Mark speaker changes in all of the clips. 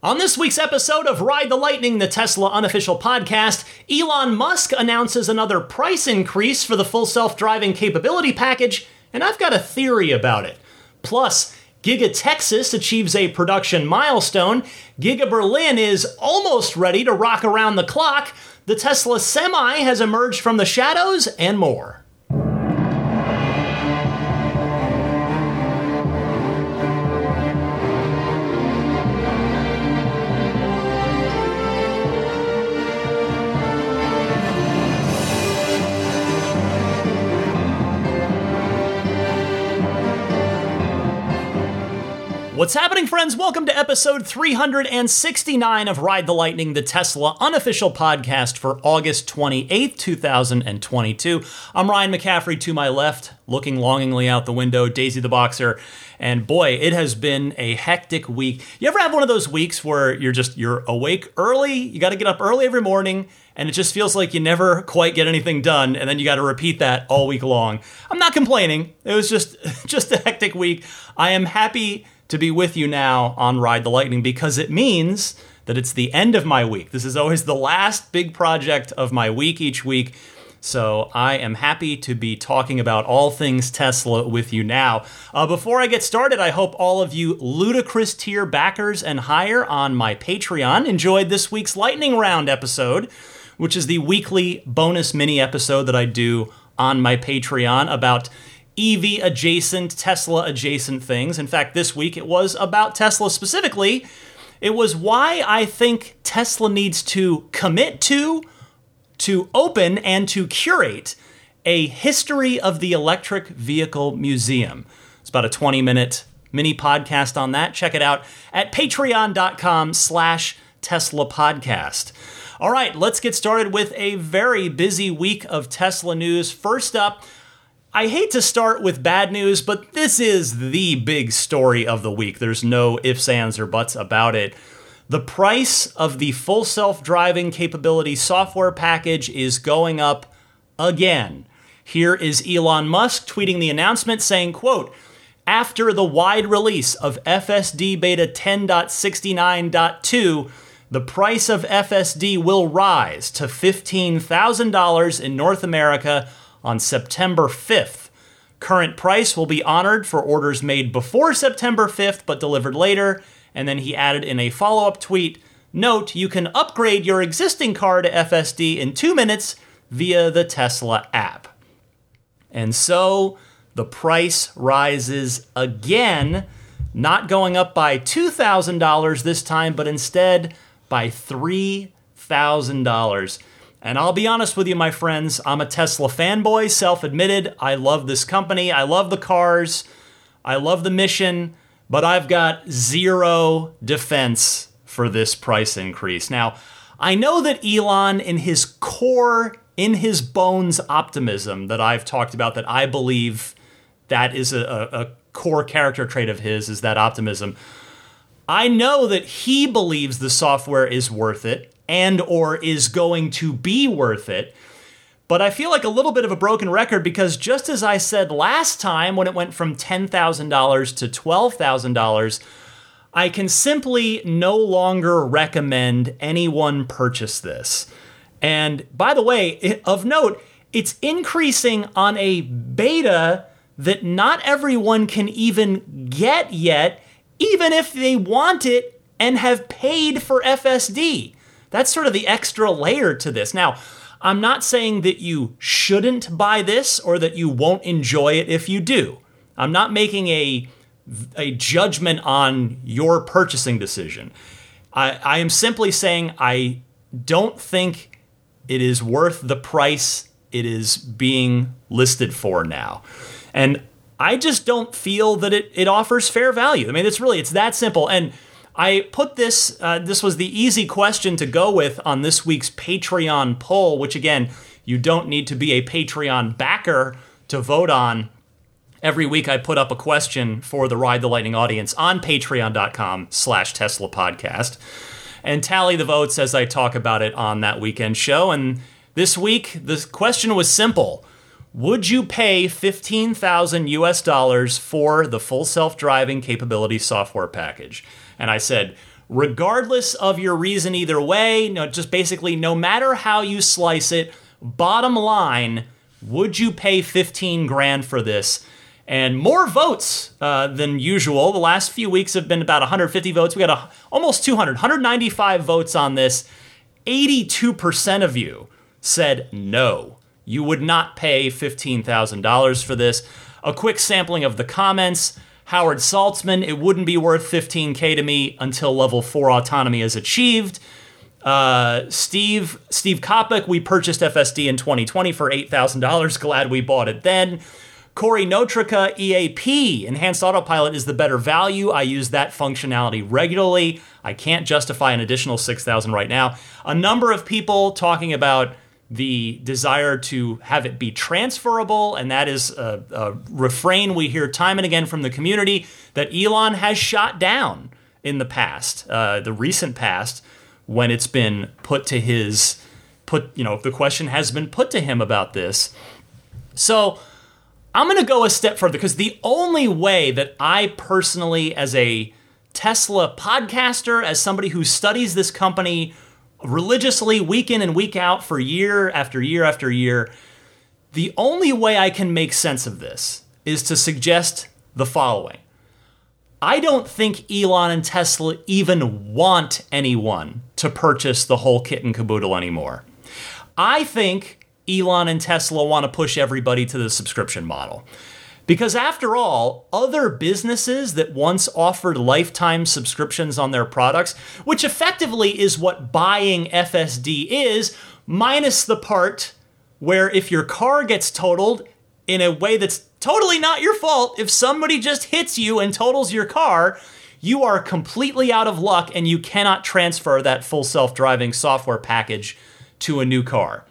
Speaker 1: On this week's episode of Ride the Lightning, the Tesla unofficial podcast, Elon Musk announces another price increase for the full self driving capability package, and I've got a theory about it. Plus, Giga Texas achieves a production milestone, Giga Berlin is almost ready to rock around the clock, the Tesla Semi has emerged from the shadows, and more. What's happening, friends? Welcome to episode 369 of Ride the Lightning, the Tesla unofficial podcast for August 28th, 2022. I'm Ryan McCaffrey to my left, looking longingly out the window, Daisy the Boxer. And boy, it has been a hectic week. You ever have one of those weeks where you're just you're awake early, you got to get up early every morning, and it just feels like you never quite get anything done, and then you got to repeat that all week long. I'm not complaining. It was just just a hectic week. I am happy to be with you now on Ride the Lightning because it means that it's the end of my week. This is always the last big project of my week each week. So I am happy to be talking about all things Tesla with you now. Uh, before I get started, I hope all of you ludicrous tier backers and higher on my Patreon enjoyed this week's lightning round episode, which is the weekly bonus mini episode that I do on my Patreon about EV adjacent, Tesla adjacent things. In fact, this week it was about Tesla specifically. It was why I think Tesla needs to commit to, to open, and to curate a history of the electric vehicle museum. It's about a 20 minute mini podcast on that. Check it out at patreon.com slash Tesla podcast. All right, let's get started with a very busy week of Tesla news. First up, I hate to start with bad news, but this is the big story of the week. There's no ifs, ands, or buts about it. The price of the full self driving capability software package is going up again. Here is Elon Musk tweeting the announcement saying, quote, after the wide release of FSD beta 10.69.2, the price of FSD will rise to $15,000 in North America on September 5th. Current price will be honored for orders made before September 5th but delivered later. And then he added in a follow up tweet Note, you can upgrade your existing car to FSD in two minutes via the Tesla app. And so the price rises again, not going up by $2,000 this time, but instead by $3,000. And I'll be honest with you, my friends, I'm a Tesla fanboy, self admitted. I love this company, I love the cars, I love the mission, but I've got zero defense for this price increase. Now, I know that Elon, in his core, in his bones optimism that I've talked about, that I believe that is a, a core character trait of his, is that optimism. I know that he believes the software is worth it and or is going to be worth it. But I feel like a little bit of a broken record because just as I said last time when it went from $10,000 to $12,000, I can simply no longer recommend anyone purchase this. And by the way, of note, it's increasing on a beta that not everyone can even get yet, even if they want it and have paid for FSD. That's sort of the extra layer to this. Now, I'm not saying that you shouldn't buy this or that you won't enjoy it if you do. I'm not making a, a judgment on your purchasing decision. I, I am simply saying I don't think it is worth the price it is being listed for now. And I just don't feel that it, it offers fair value. I mean, it's really, it's that simple. And I put this, uh, this was the easy question to go with on this week's Patreon poll, which again, you don't need to be a Patreon backer to vote on. Every week I put up a question for the Ride the Lightning audience on patreon.com slash Tesla podcast and tally the votes as I talk about it on that weekend show. And this week, the question was simple. Would you pay 15,000 US dollars for the full self-driving capability software package? And I said, regardless of your reason either way, no, just basically no matter how you slice it, bottom line, would you pay 15 grand for this? And more votes uh, than usual. The last few weeks have been about 150 votes. We got a, almost 200, 195 votes on this. 82% of you said no. You would not pay $15,000 for this. A quick sampling of the comments. Howard Saltzman, it wouldn't be worth 15K to me until level 4 autonomy is achieved. Uh, Steve Steve Kopic, we purchased FSD in 2020 for $8,000. Glad we bought it then. Corey Notrica EAP, Enhanced Autopilot is the better value. I use that functionality regularly. I can't justify an additional 6000 right now. A number of people talking about the desire to have it be transferable, and that is a, a, refrain we hear time and again from the community that Elon has shot down in the past, uh, the recent past, when it's been put to his put. You know, the question has been put to him about this. So I'm going to go a step further because the only way that I personally, as a Tesla podcaster, as somebody who studies this company religiously week in and week out for year after year after year. The only way I can make sense of this is to suggest the following. I don't think Elon and Tesla even want anyone to purchase the whole kit and caboodle anymore. I think Elon and Tesla want to push everybody to the subscription model. Because after all, other businesses that once offered lifetime subscriptions on their products, which effectively is what buying FSD is, minus the part where if your car gets totaled in a way that's totally not your fault, if somebody just hits you and totals your car, you are completely out of luck and you cannot transfer that full self driving software package to a new car.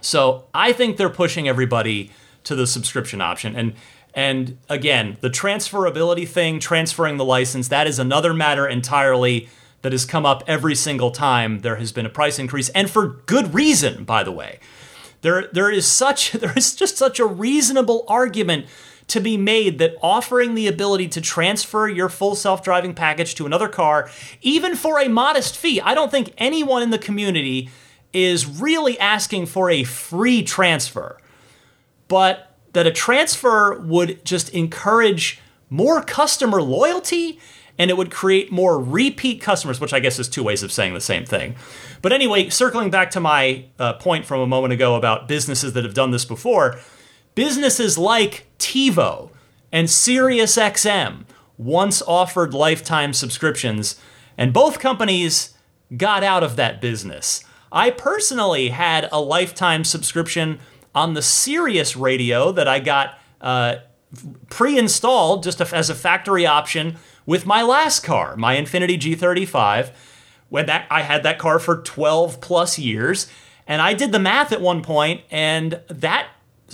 Speaker 1: So I think they're pushing everybody to the subscription option. And and again, the transferability thing, transferring the license, that is another matter entirely that has come up every single time there has been a price increase, and for good reason, by the way. There, there is such there is just such a reasonable argument to be made that offering the ability to transfer your full self-driving package to another car, even for a modest fee, I don't think anyone in the community is really asking for a free transfer. But that a transfer would just encourage more customer loyalty and it would create more repeat customers, which I guess is two ways of saying the same thing. But anyway, circling back to my uh, point from a moment ago about businesses that have done this before, businesses like TiVo and SiriusXM once offered lifetime subscriptions, and both companies got out of that business. I personally had a lifetime subscription on the Sirius radio that I got uh, pre-installed just as a factory option with my last car, my Infiniti G35. When that I had that car for 12 plus years, and I did the math at one point, and that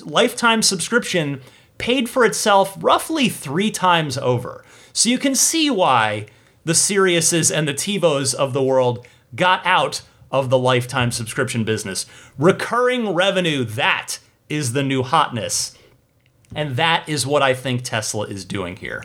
Speaker 1: lifetime subscription paid for itself roughly three times over. So you can see why the Siriuses and the TiVos of the world got out of the lifetime subscription business. Recurring revenue, that is the new hotness. And that is what I think Tesla is doing here.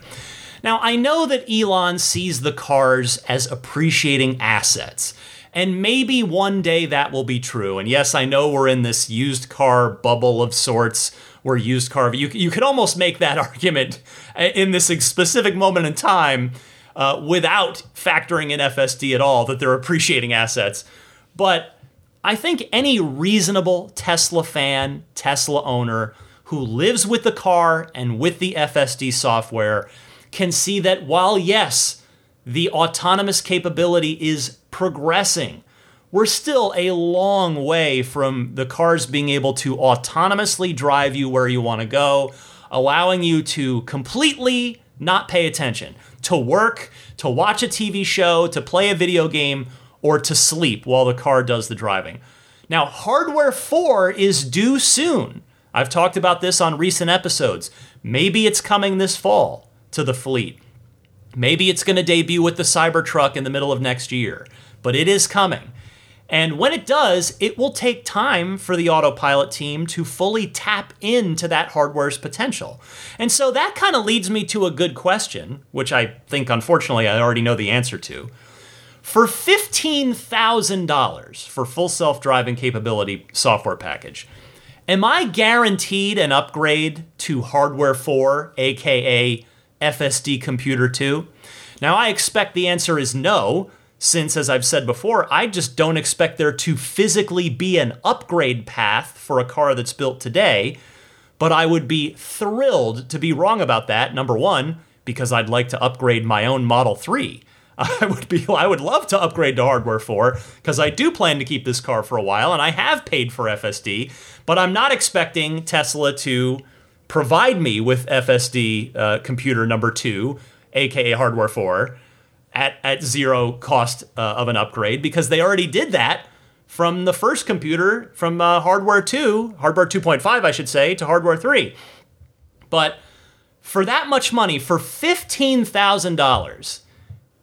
Speaker 1: Now, I know that Elon sees the cars as appreciating assets. And maybe one day that will be true. And yes, I know we're in this used car bubble of sorts where used car, you, you could almost make that argument in this specific moment in time uh, without factoring in FSD at all that they're appreciating assets. But I think any reasonable Tesla fan, Tesla owner who lives with the car and with the FSD software can see that while, yes, the autonomous capability is progressing, we're still a long way from the cars being able to autonomously drive you where you want to go, allowing you to completely not pay attention, to work, to watch a TV show, to play a video game, or to sleep while the car does the driving. Now, Hardware 4 is due soon. I've talked about this on recent episodes. Maybe it's coming this fall to the fleet. Maybe it's going to debut with the Cybertruck in the middle of next year, but it is coming. And when it does, it will take time for the autopilot team to fully tap into that hardware's potential. And so that kind of leads me to a good question, which I think, unfortunately, I already know the answer to For $15,000 for full self driving capability software package, am I guaranteed an upgrade to Hardware 4, aka FSD Computer 2? Now, I expect the answer is no, since, as I've said before, I just don't expect there to physically be an upgrade path for a car that's built today. But I would be thrilled to be wrong about that, number one, because I'd like to upgrade my own Model 3. I would be I would love to upgrade to hardware 4 because I do plan to keep this car for a while and I have paid for FSD, but I'm not expecting Tesla to provide me with FSD uh, computer number 2, aka hardware 4 at, at zero cost uh, of an upgrade because they already did that from the first computer from uh, hardware 2, hardware 2.5, I should say, to hardware 3. But for that much money, for $15,000,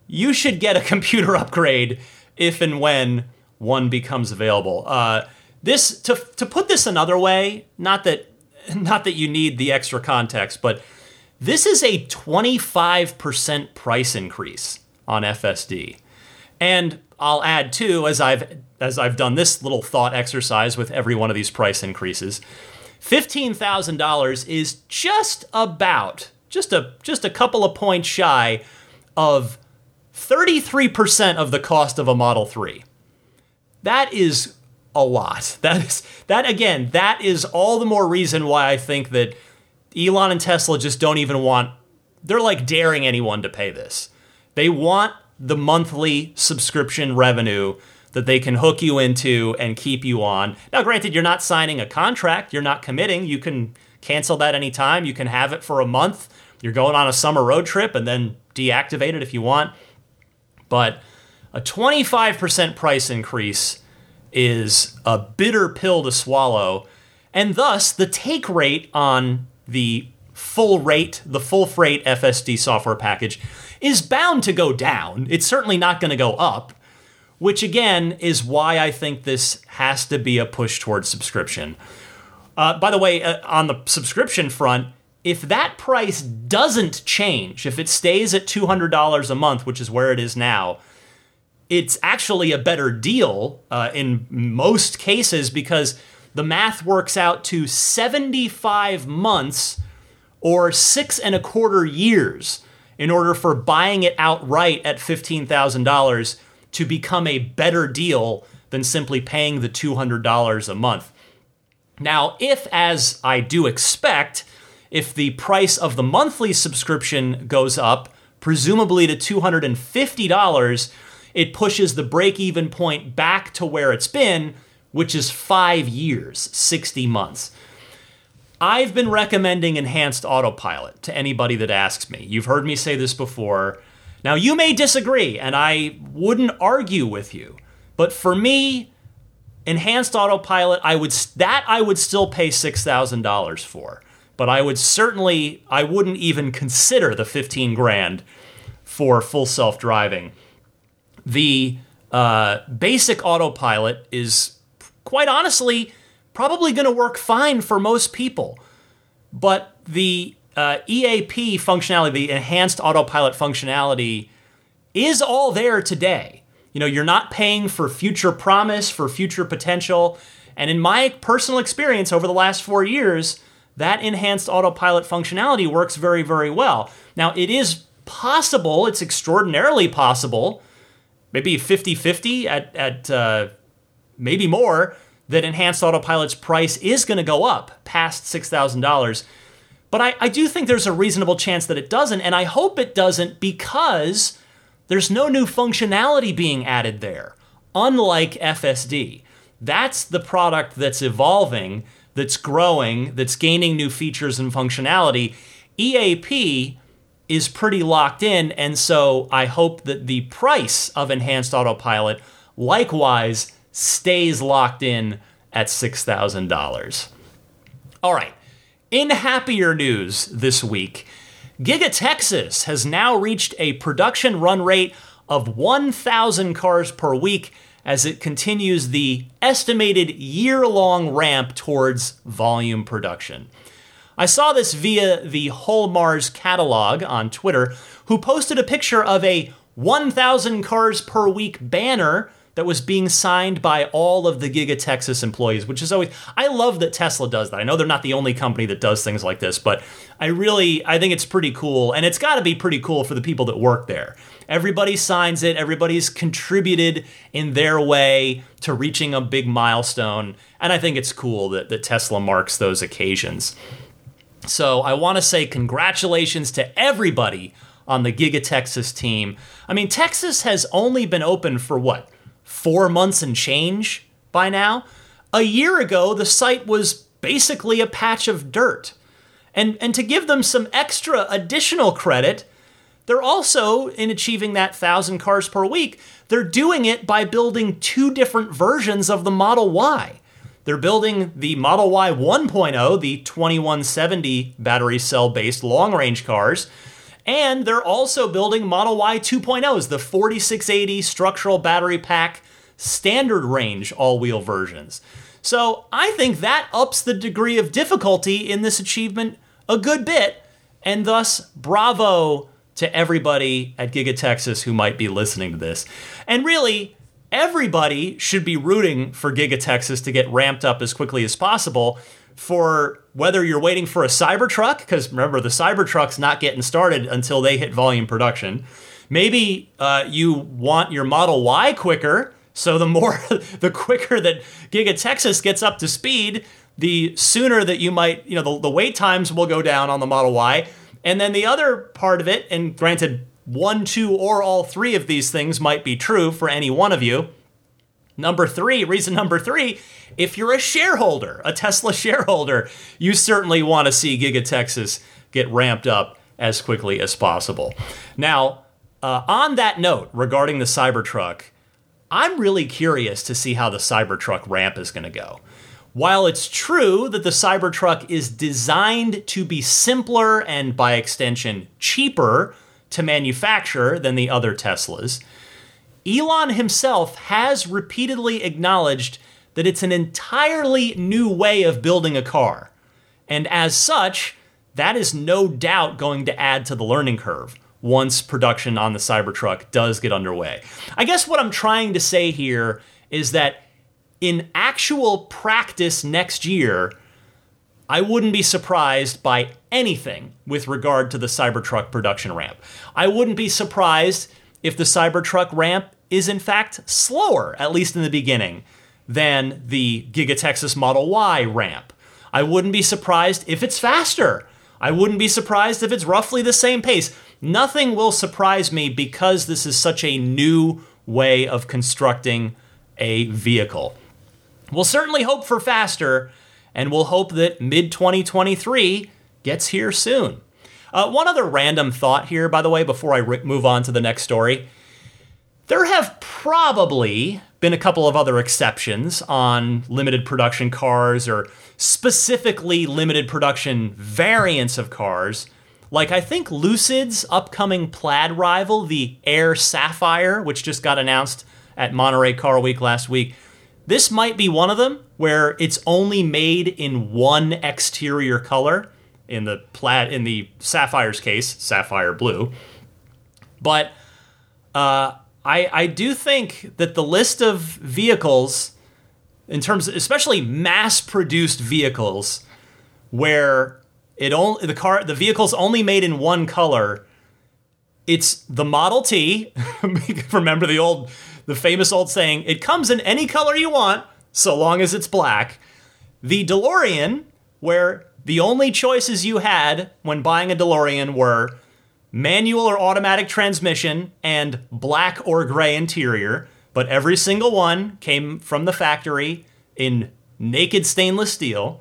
Speaker 1: you should get a computer upgrade if and when one becomes available. Uh, this to to put this another way, not that not that you need the extra context, but this is a 25% price increase on FSD. And I'll add too, as I've as I've done this little thought exercise with every one of these price increases, fifteen thousand dollars is just about just a just a couple of points shy of 33% of the cost of a Model 3. That is a lot. That is that again, that is all the more reason why I think that Elon and Tesla just don't even want they're like daring anyone to pay this. They want the monthly subscription revenue that they can hook you into and keep you on. Now, granted, you're not signing a contract, you're not committing. You can cancel that anytime. You can have it for a month. You're going on a summer road trip and then deactivate it if you want. But a 25% price increase is a bitter pill to swallow. And thus, the take rate on the full rate, the full freight FSD software package is bound to go down. It's certainly not going to go up, which again is why I think this has to be a push towards subscription. Uh, by the way, uh, on the subscription front, if that price doesn't change, if it stays at $200 a month, which is where it is now, it's actually a better deal uh, in most cases because the math works out to 75 months or six and a quarter years in order for buying it outright at $15,000 to become a better deal than simply paying the $200 a month. Now, if, as I do expect, if the price of the monthly subscription goes up, presumably to $250, it pushes the break even point back to where it's been, which is five years, 60 months. I've been recommending enhanced autopilot to anybody that asks me. You've heard me say this before. Now, you may disagree, and I wouldn't argue with you, but for me, enhanced autopilot, I would that I would still pay six thousand dollars for, but I would certainly I wouldn't even consider the fifteen grand for full self driving. The uh, basic autopilot is quite honestly probably going to work fine for most people. But the uh, EAP functionality, the enhanced autopilot functionality, is all there today. You know, you're not paying for future promise, for future potential. And in my personal experience over the last four years, that enhanced autopilot functionality works very, very well. Now, it is possible, it's extraordinarily possible, maybe 50 50 at, at uh, maybe more, that enhanced autopilot's price is going to go up past $6,000. But I, I do think there's a reasonable chance that it doesn't, and I hope it doesn't because there's no new functionality being added there, unlike FSD. That's the product that's evolving, that's growing, that's gaining new features and functionality. EAP is pretty locked in, and so I hope that the price of enhanced autopilot likewise stays locked in at $6,000. All right, in happier news this week, Giga Texas has now reached a production run rate of 1,000 cars per week as it continues the estimated year long ramp towards volume production. I saw this via the Whole Mars catalog on Twitter, who posted a picture of a 1,000 cars per week banner that was being signed by all of the Giga Texas employees, which is always I love that Tesla does that. I know they're not the only company that does things like this, but I really I think it's pretty cool and it's got to be pretty cool for the people that work there. Everybody signs it, everybody's contributed in their way to reaching a big milestone, and I think it's cool that, that Tesla marks those occasions. So I want to say congratulations to everybody on the Giga Texas team. I mean, Texas has only been open for what? four months and change by now. A year ago, the site was basically a patch of dirt. And, and to give them some extra additional credit, they're also, in achieving that 1,000 cars per week, they're doing it by building two different versions of the Model Y. They're building the Model Y 1.0, the 2170 battery cell based long range cars, and they're also building Model Y 2.0s, the 4680 structural battery pack standard range all wheel versions. So I think that ups the degree of difficulty in this achievement a good bit, and thus, bravo to everybody at Giga Texas who might be listening to this. And really, everybody should be rooting for Giga Texas to get ramped up as quickly as possible for whether you're waiting for a Cybertruck, because remember, the Cybertruck's not getting started until they hit volume production. Maybe uh, you want your Model Y quicker, so the more, the quicker that Giga Texas gets up to speed, the sooner that you might, you know, the, the wait times will go down on the Model Y. And then the other part of it, and granted, one, two, or all three of these things might be true for any one of you. Number three, reason number three, if you're a shareholder, a Tesla shareholder, you certainly want to see Giga Texas get ramped up as quickly as possible. Now, uh, on that note regarding the Cybertruck, I'm really curious to see how the Cybertruck ramp is going to go. While it's true that the Cybertruck is designed to be simpler and by extension cheaper to manufacture than the other Teslas, Elon himself has repeatedly acknowledged that it's an entirely new way of building a car. And as such, that is no doubt going to add to the learning curve once production on the Cybertruck does get underway. I guess what I'm trying to say here is that in actual practice next year, I wouldn't be surprised by anything with regard to the Cybertruck production ramp. I wouldn't be surprised if the Cybertruck ramp is in fact slower, at least in the beginning, than the Giga Texas Model Y ramp. I wouldn't be surprised if it's faster. I wouldn't be surprised if it's roughly the same pace. Nothing will surprise me because this is such a new way of constructing a vehicle. We'll certainly hope for faster, and we'll hope that mid 2023 gets here soon. Uh, one other random thought here, by the way, before I re- move on to the next story. There have probably been a couple of other exceptions on limited production cars or specifically limited production variants of cars. Like, I think Lucid's upcoming plaid rival, the Air Sapphire, which just got announced at Monterey Car Week last week. This might be one of them where it's only made in one exterior color. In the plaid, in the Sapphire's case, sapphire blue. But uh, I, I do think that the list of vehicles, in terms, of, especially mass-produced vehicles, where it only the car the vehicle's only made in one color. It's the Model T. Remember the old, the famous old saying: "It comes in any color you want, so long as it's black." The DeLorean, where the only choices you had when buying a DeLorean were manual or automatic transmission, and black or gray interior, but every single one came from the factory in naked stainless steel.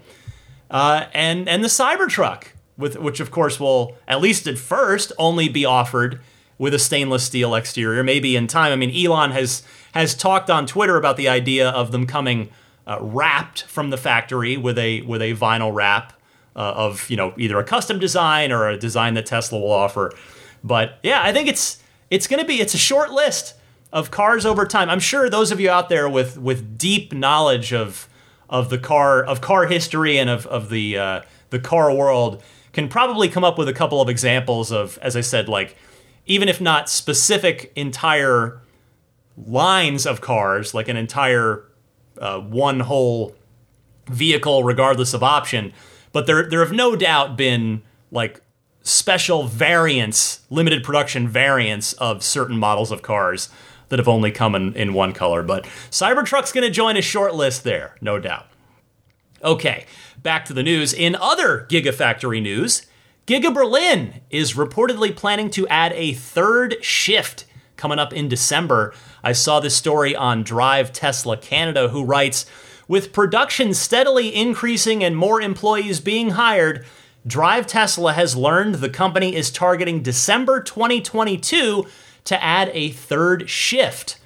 Speaker 1: Uh, and and the Cybertruck, with which of course will at least at first only be offered with a stainless steel exterior. Maybe in time. I mean, Elon has has talked on Twitter about the idea of them coming uh, wrapped from the factory with a with a vinyl wrap uh, of you know either a custom design or a design that Tesla will offer. But yeah, I think it's it's going to be it's a short list of cars over time. I'm sure those of you out there with with deep knowledge of of the car of car history and of of the uh, the car world can probably come up with a couple of examples of, as I said, like even if not specific entire lines of cars, like an entire uh, one whole vehicle, regardless of option. But there, there have no doubt been like special variants, limited production variants of certain models of cars that have only come in, in one color. But Cybertruck's going to join a short list there, no doubt. Okay, back to the news. In other Gigafactory news, Giga Berlin is reportedly planning to add a third shift coming up in December. I saw this story on Drive Tesla Canada, who writes With production steadily increasing and more employees being hired, Drive Tesla has learned the company is targeting December 2022 to add a third shift.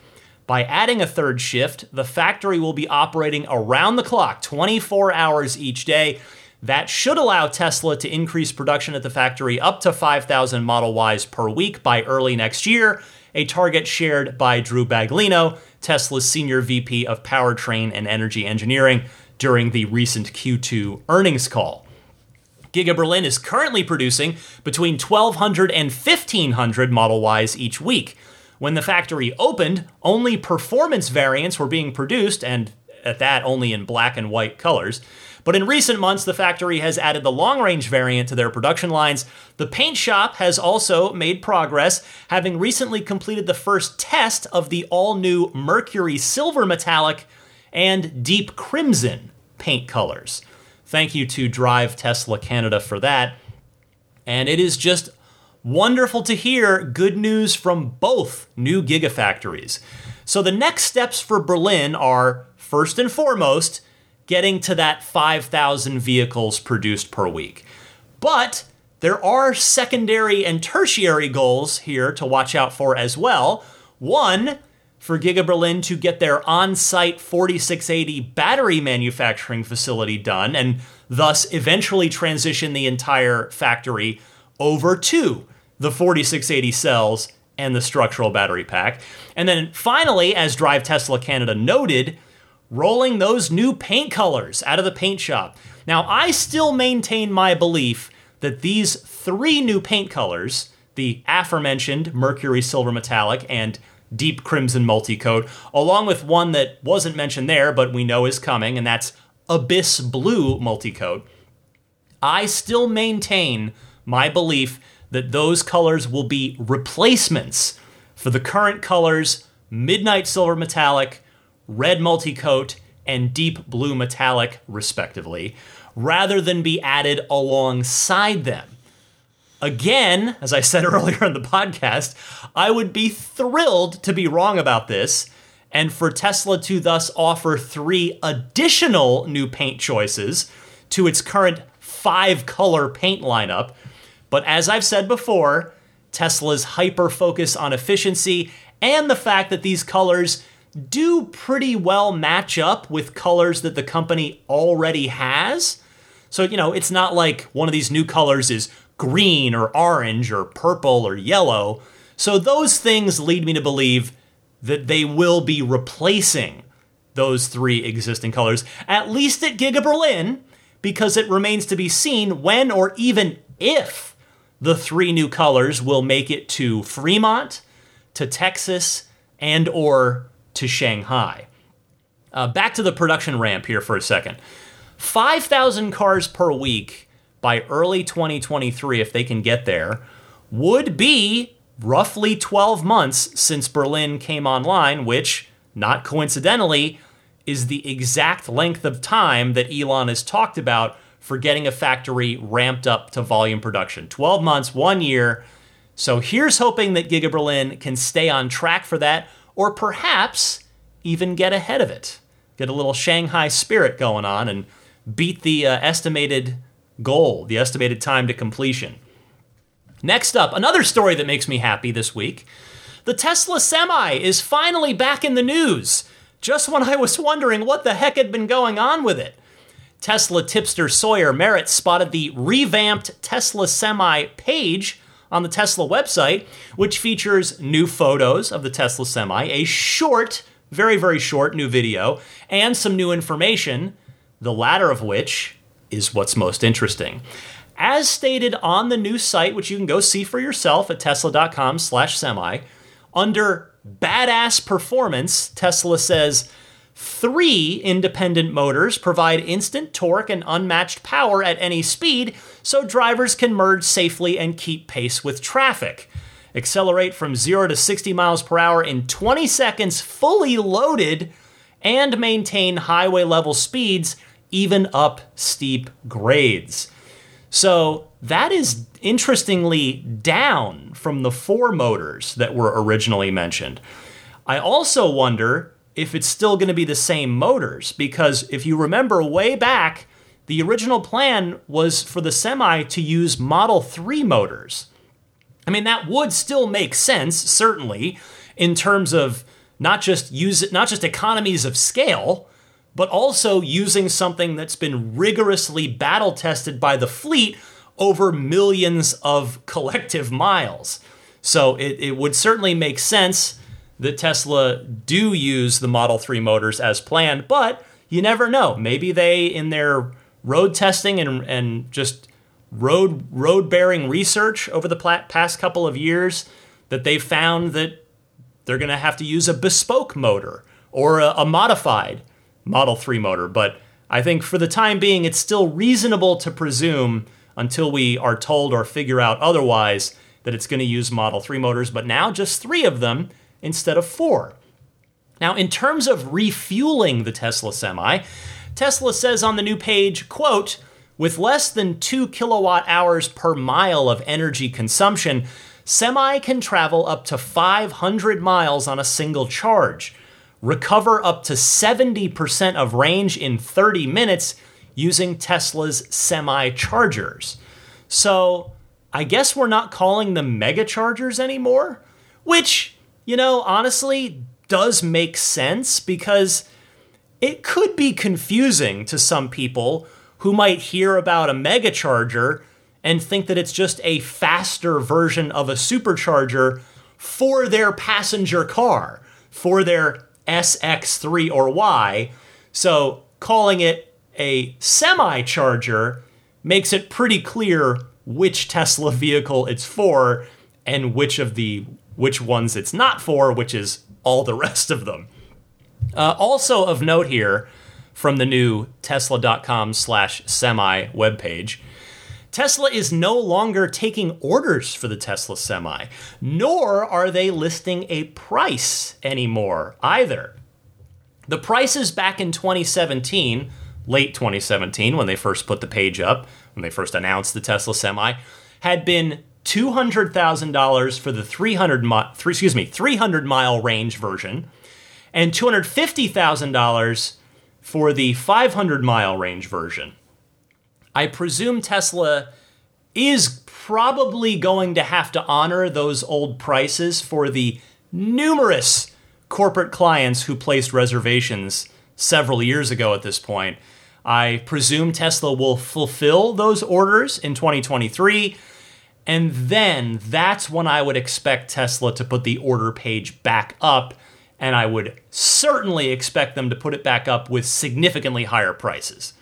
Speaker 1: By adding a third shift, the factory will be operating around the clock, 24 hours each day. That should allow Tesla to increase production at the factory up to 5,000 Model Ys per week by early next year, a target shared by Drew Baglino, Tesla's senior VP of Powertrain and Energy Engineering, during the recent Q2 earnings call. Giga Berlin is currently producing between 1,200 and 1,500 Model Ys each week. When the factory opened, only performance variants were being produced, and at that, only in black and white colors. But in recent months, the factory has added the long range variant to their production lines. The paint shop has also made progress, having recently completed the first test of the all new Mercury Silver Metallic and Deep Crimson paint colors. Thank you to Drive Tesla Canada for that. And it is just wonderful to hear good news from both new gigafactories. So the next steps for Berlin are first and foremost getting to that 5,000 vehicles produced per week. But there are secondary and tertiary goals here to watch out for as well. One, for Giga Berlin to get their on site 4680 battery manufacturing facility done and thus eventually transition the entire factory over to the 4680 cells and the structural battery pack. And then finally, as Drive Tesla Canada noted, rolling those new paint colors out of the paint shop. Now, I still maintain my belief that these three new paint colors, the aforementioned Mercury Silver Metallic and deep crimson multi-coat, along with one that wasn't mentioned there, but we know is coming, and that's abyss blue multi-coat. I still maintain my belief that those colors will be replacements for the current colors midnight silver metallic, red multi-coat, and deep blue metallic, respectively, rather than be added alongside them. Again, as I said earlier in the podcast, I would be thrilled to be wrong about this and for Tesla to thus offer three additional new paint choices to its current five color paint lineup. But as I've said before, Tesla's hyper focus on efficiency and the fact that these colors do pretty well match up with colors that the company already has. So, you know, it's not like one of these new colors is green or orange or purple or yellow. So those things lead me to believe that they will be replacing those three existing colors, at least at Giga Berlin, because it remains to be seen when or even if the three new colors will make it to Fremont, to Texas, and or to Shanghai. Uh, back to the production ramp here for a second. 5,000 cars per week by early 2023, if they can get there, would be roughly 12 months since Berlin came online, which, not coincidentally, is the exact length of time that Elon has talked about for getting a factory ramped up to volume production 12 months, one year. So here's hoping that Giga Berlin can stay on track for that, or perhaps even get ahead of it. Get a little Shanghai spirit going on and beat the uh, estimated goal, the estimated time to completion. Next up, another story that makes me happy this week. The Tesla Semi is finally back in the news, just when I was wondering what the heck had been going on with it. Tesla tipster Sawyer Merritt spotted the revamped Tesla Semi page on the Tesla website, which features new photos of the Tesla Semi, a short, very, very short new video, and some new information, the latter of which is what's most interesting. As stated on the new site, which you can go see for yourself at tesla.com slash semi, under badass performance, Tesla says three independent motors provide instant torque and unmatched power at any speed so drivers can merge safely and keep pace with traffic. Accelerate from 0 to 60 miles per hour in 20 seconds fully loaded and maintain highway level speeds even up steep grades. So that is interestingly down from the four motors that were originally mentioned. I also wonder if it's still going to be the same motors because if you remember way back, the original plan was for the semi to use Model 3 motors. I mean, that would still make sense, certainly, in terms of not just use not just economies of scale, but also using something that's been rigorously battle tested by the fleet over millions of collective miles. So it, it would certainly make sense that Tesla do use the Model 3 motors as planned, but you never know. Maybe they, in their road testing and, and just road road bearing research over the past couple of years, that they found that they're going to have to use a bespoke motor or a, a modified Model 3 motor. But I think for the time being, it's still reasonable to presume until we are told or figure out otherwise that it's going to use Model 3 motors, but now just three of them instead of four. Now, in terms of refueling the Tesla Semi, Tesla says on the new page, quote, with less than 2 kilowatt hours per mile of energy consumption, Semi can travel up to 500 miles on a single charge, recover up to 70% of range in 30 minutes using Tesla's semi chargers. So I guess we're not calling them mega chargers anymore, which, you know, honestly does make sense because it could be confusing to some people who might hear about a mega charger and think that it's just a faster version of a supercharger for their passenger car, for their SX3 or Y. So calling it a semi charger makes it pretty clear which Tesla vehicle it's for and which of the which ones it's not for, which is all the rest of them. Uh, also of note here from the new tesla.com slash semi webpage Tesla is no longer taking orders for the Tesla Semi, nor are they listing a price anymore either. The prices back in 2017, late 2017, when they first put the page up, when they first announced the Tesla Semi, had been $200,000 for the 300 mi- excuse me, 300 mile range version and $250,000 for the 500 mile range version. I presume Tesla is probably going to have to honor those old prices for the numerous corporate clients who placed reservations several years ago at this point. I presume Tesla will fulfill those orders in 2023. And then that's when I would expect Tesla to put the order page back up. And I would certainly expect them to put it back up with significantly higher prices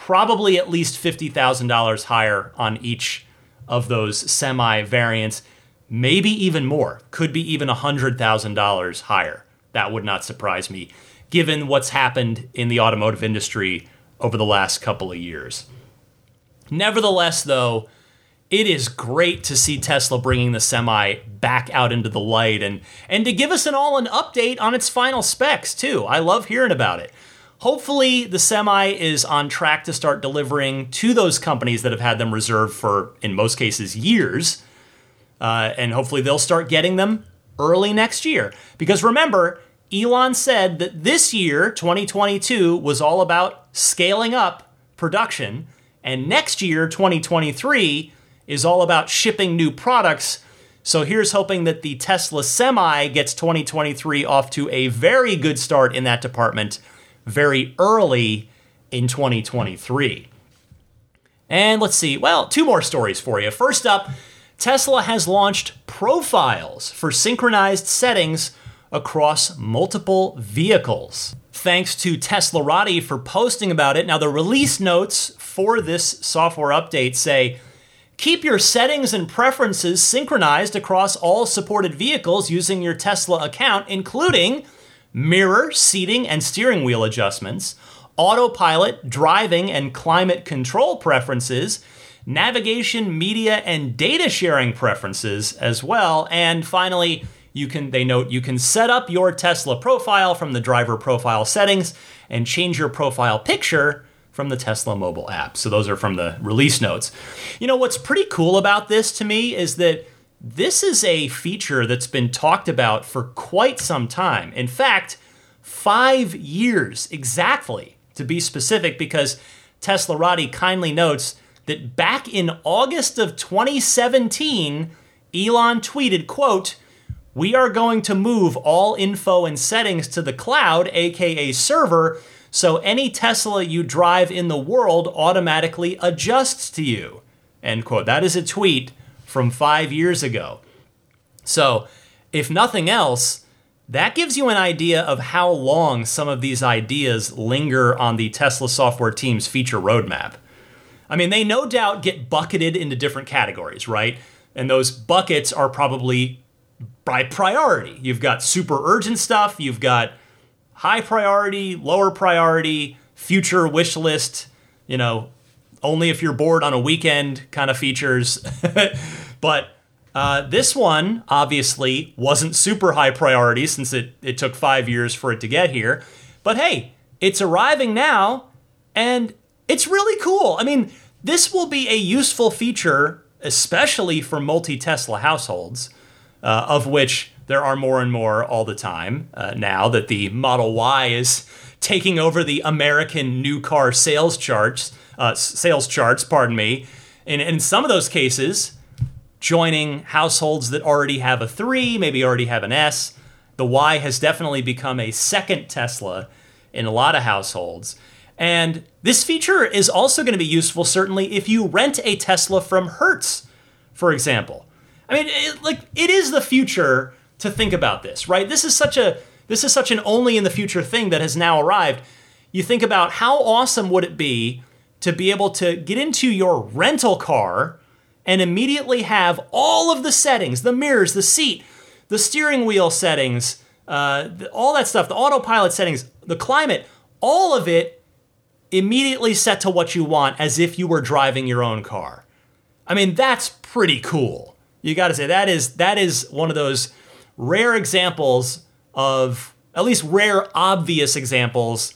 Speaker 1: probably at least $50,000 higher on each of those semi variants, maybe even more. Could be even $100,000 higher. That would not surprise me, given what's happened in the automotive industry over the last couple of years. Nevertheless, though, it is great to see Tesla bringing the semi back out into the light and and to give us an all an update on its final specs too. I love hearing about it. Hopefully, the Semi is on track to start delivering to those companies that have had them reserved for, in most cases, years. Uh, and hopefully, they'll start getting them early next year. Because remember, Elon said that this year, 2022, was all about scaling up production, and next year, 2023, is all about shipping new products. So here's hoping that the Tesla Semi gets 2023 off to a very good start in that department very early in 2023. And let's see, well, two more stories for you. First up, Tesla has launched profiles for synchronized settings across multiple vehicles. Thanks to Teslarati for posting about it. Now, the release notes for this software update say Keep your settings and preferences synchronized across all supported vehicles using your Tesla account, including mirror, seating, and steering wheel adjustments, autopilot, driving, and climate control preferences, navigation, media, and data sharing preferences as well, and finally, you can they note you can set up your Tesla profile from the driver profile settings and change your profile picture from the Tesla mobile app. So those are from the release notes. You know what's pretty cool about this to me is that this is a feature that's been talked about for quite some time. In fact, 5 years exactly to be specific because Teslarati kindly notes that back in August of 2017, Elon tweeted, quote, we are going to move all info and settings to the cloud, aka server, so any Tesla you drive in the world automatically adjusts to you. End quote. That is a tweet from five years ago. So, if nothing else, that gives you an idea of how long some of these ideas linger on the Tesla software team's feature roadmap. I mean, they no doubt get bucketed into different categories, right? And those buckets are probably by priority. You've got super urgent stuff, you've got high priority, lower priority, future wish list, you know, only if you're bored on a weekend kind of features. but uh, this one obviously wasn't super high priority since it, it took five years for it to get here. But hey, it's arriving now and it's really cool. I mean, this will be a useful feature, especially for multi Tesla households uh, of which there are more and more all the time uh, now that the Model Y is taking over the American new car sales charts, uh, sales charts, pardon me. And in some of those cases, joining households that already have a 3, maybe already have an S. The Y has definitely become a second Tesla in a lot of households. And this feature is also going to be useful, certainly, if you rent a Tesla from Hertz, for example. I mean, it, like it is the future to think about this, right? This is such a this is such an only in the future thing that has now arrived. You think about how awesome would it be to be able to get into your rental car and immediately have all of the settings, the mirrors, the seat, the steering wheel settings, uh, all that stuff, the autopilot settings, the climate, all of it immediately set to what you want as if you were driving your own car. I mean, that's pretty cool you got to say that is that is one of those rare examples of at least rare obvious examples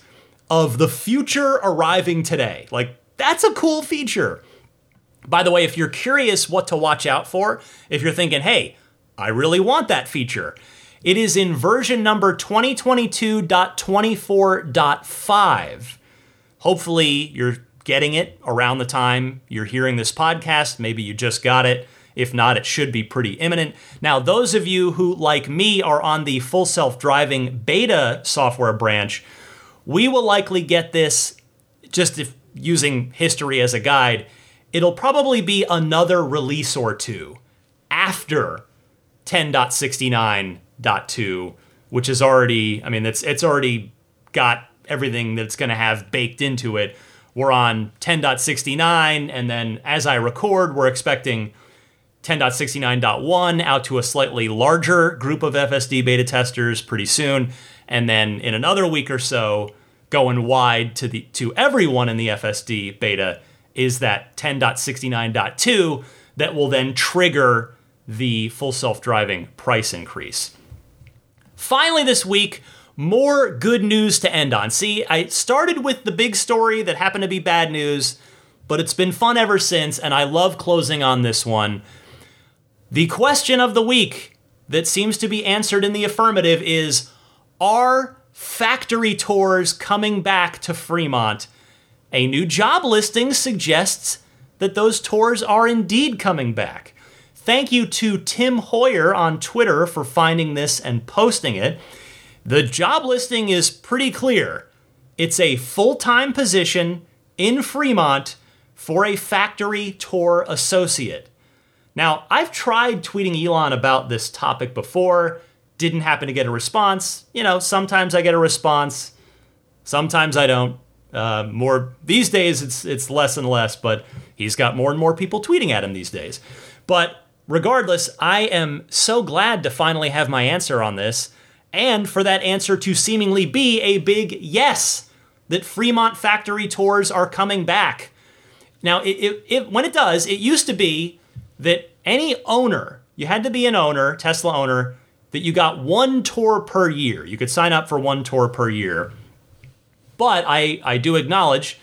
Speaker 1: of the future arriving today. Like that's a cool feature. By the way, if you're curious what to watch out for, if you're thinking, "Hey, I really want that feature." It is in version number 2022.24.5. Hopefully, you're getting it around the time you're hearing this podcast. Maybe you just got it. If not, it should be pretty imminent. Now, those of you who, like me, are on the full self driving beta software branch, we will likely get this just if using history as a guide. It'll probably be another release or two after 10.69.2, which is already, I mean, it's, it's already got everything that's going to have baked into it. We're on 10.69, and then as I record, we're expecting 10.69.1 out to a slightly larger group of FSD beta testers pretty soon, and then in another week or so, going wide to the to everyone in the FSD beta is that 10.69.2 that will then trigger the full self-driving price increase. Finally this week, more good news to end on. See, I started with the big story that happened to be bad news, but it's been fun ever since and I love closing on this one the question of the week that seems to be answered in the affirmative is Are factory tours coming back to Fremont? A new job listing suggests that those tours are indeed coming back. Thank you to Tim Hoyer on Twitter for finding this and posting it. The job listing is pretty clear. It's a full time position in Fremont for a factory tour associate. Now, I've tried tweeting Elon about this topic before, didn't happen to get a response. You know, sometimes I get a response, sometimes I don't. Uh, more these days, it's it's less and less, but he's got more and more people tweeting at him these days. But regardless, I am so glad to finally have my answer on this, and for that answer to seemingly be a big yes that Fremont factory tours are coming back. Now, it, it, it, when it does, it used to be that any owner, you had to be an owner, Tesla owner, that you got one tour per year. You could sign up for one tour per year. But I, I do acknowledge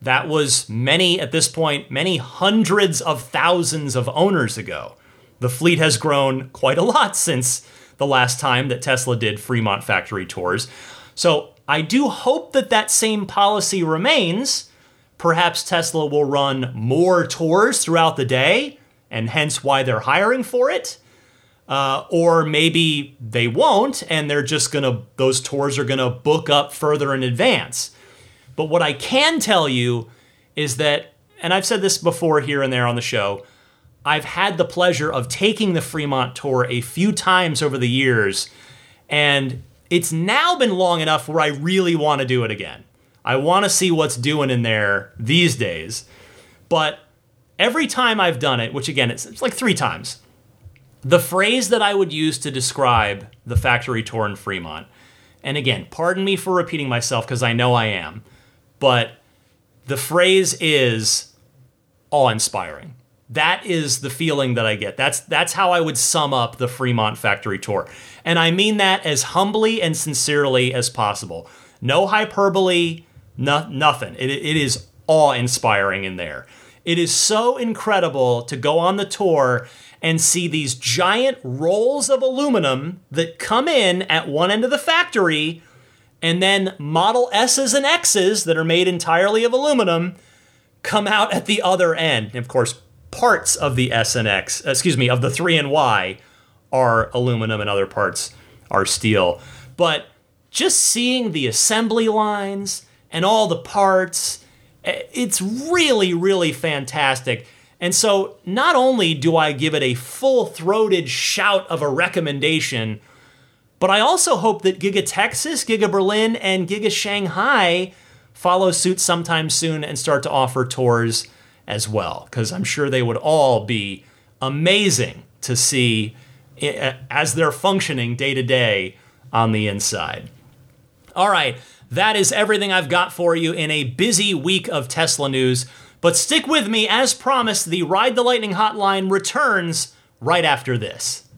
Speaker 1: that was many, at this point, many hundreds of thousands of owners ago. The fleet has grown quite a lot since the last time that Tesla did Fremont factory tours. So I do hope that that same policy remains. Perhaps Tesla will run more tours throughout the day, and hence why they're hiring for it. Uh, or maybe they won't, and they're just gonna, those tours are gonna book up further in advance. But what I can tell you is that, and I've said this before here and there on the show, I've had the pleasure of taking the Fremont tour a few times over the years, and it's now been long enough where I really want to do it again. I want to see what's doing in there these days. But every time I've done it, which again, it's, it's like three times, the phrase that I would use to describe the factory tour in Fremont, and again, pardon me for repeating myself because I know I am, but the phrase is awe inspiring. That is the feeling that I get. That's that's how I would sum up the Fremont factory tour. And I mean that as humbly and sincerely as possible. No hyperbole, no, nothing. It, it is awe inspiring in there. It is so incredible to go on the tour and see these giant rolls of aluminum that come in at one end of the factory, and then Model S's and X's that are made entirely of aluminum come out at the other end. And of course, parts of the S and X, excuse me, of the 3 and Y are aluminum and other parts are steel. But just seeing the assembly lines and all the parts, it's really, really fantastic. And so, not only do I give it a full throated shout of a recommendation, but I also hope that Giga Texas, Giga Berlin, and Giga Shanghai follow suit sometime soon and start to offer tours as well, because I'm sure they would all be amazing to see eh, eh, as they're functioning day to day on the inside. All right, that is everything I've got for you in a busy week of Tesla news. But stick with me, as promised, the Ride the Lightning hotline returns right after this.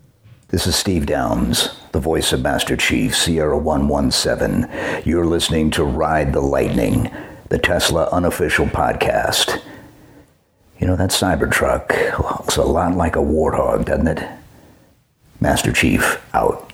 Speaker 2: This is Steve Downes, the voice of Master Chief, Sierra 117. You're listening to Ride the Lightning, the Tesla unofficial podcast. You know, that Cybertruck looks a lot like a warthog, doesn't it? Master Chief out.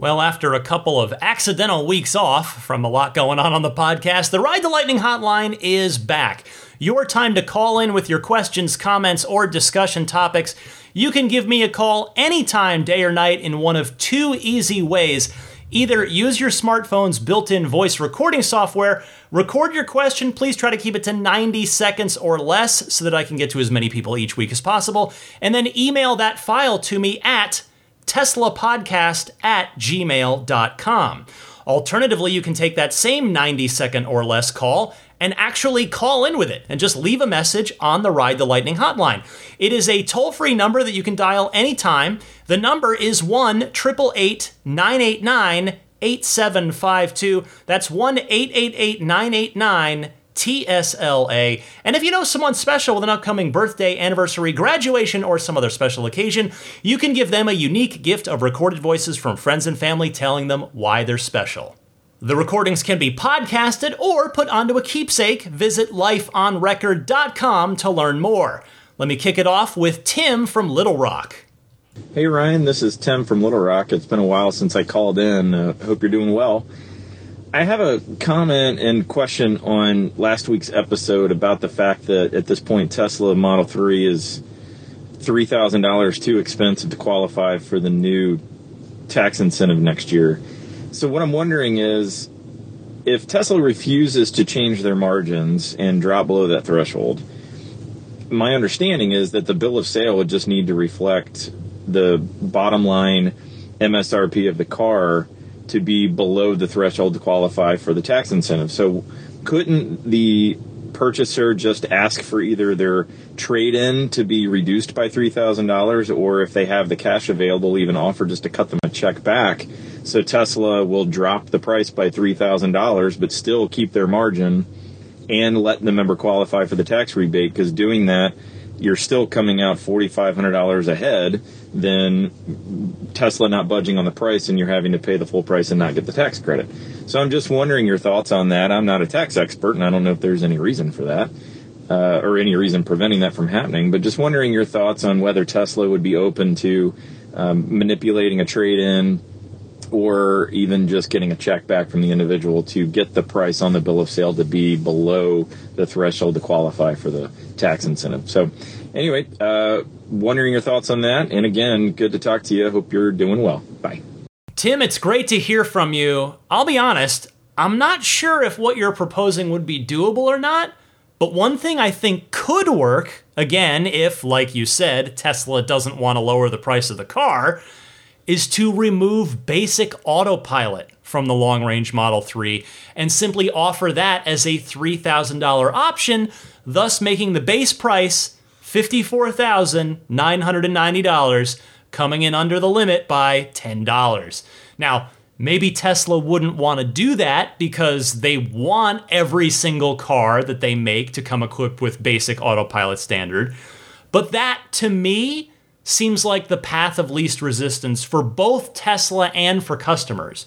Speaker 1: Well, after a couple of accidental weeks off from a lot going on on the podcast, the Ride the Lightning hotline is back. Your time to call in with your questions, comments, or discussion topics. You can give me a call anytime, day or night, in one of two easy ways. Either use your smartphone's built in voice recording software, record your question, please try to keep it to 90 seconds or less so that I can get to as many people each week as possible, and then email that file to me at teslapodcast at gmail.com. Alternatively, you can take that same 90 second or less call and actually call in with it and just leave a message on the Ride the Lightning hotline. It is a toll free number that you can dial anytime. The number is 1 888 989 8752. That's 1 888 989 TSLA. And if you know someone special with an upcoming birthday, anniversary, graduation, or some other special occasion, you can give them a unique gift of recorded voices from friends and family telling them why they're special. The recordings can be podcasted or put onto a keepsake. Visit lifeonrecord.com to learn more. Let me kick it off with Tim from Little Rock.
Speaker 3: Hey Ryan, this is Tim from Little Rock. It's been a while since I called in. Uh, hope you're doing well. I have a comment and question on last week's episode about the fact that at this point Tesla Model 3 is $3,000 too expensive to qualify for the new tax incentive next year. So what I'm wondering is if Tesla refuses to change their margins and drop below that threshold, my understanding is that the bill of sale would just need to reflect the bottom line MSRP of the car to be below the threshold to qualify for the tax incentive. So couldn't the purchaser just ask for either their trade in to be reduced by $3,000 or if they have the cash available, even offer just to cut them a check back. So Tesla will drop the price by $3,000 but still keep their margin and let the member qualify for the tax rebate because doing that, you're still coming out $4,500 ahead than Tesla not budging on the price and you're having to pay the full price and not get the tax credit. So I'm just wondering your thoughts on that. I'm not a tax expert and I don't know if there's any reason for that. Uh, or any reason preventing that from happening, but just wondering your thoughts on whether Tesla would be open to um, manipulating a trade in or even just getting a check back from the individual to get the price on the bill of sale to be below the threshold to qualify for the tax incentive. So, anyway, uh, wondering your thoughts on that. And again, good to talk to you. Hope you're doing well. Bye.
Speaker 1: Tim, it's great to hear from you. I'll be honest, I'm not sure if what you're proposing would be doable or not. But one thing I think could work, again, if, like you said, Tesla doesn't want to lower the price of the car, is to remove basic autopilot from the long range Model 3 and simply offer that as a $3,000 option, thus making the base price $54,990, coming in under the limit by $10. Now, maybe Tesla wouldn't want to do that because they want every single car that they make to come equipped with basic autopilot standard. But that, to me, seems like the path of least resistance for both Tesla and for customers.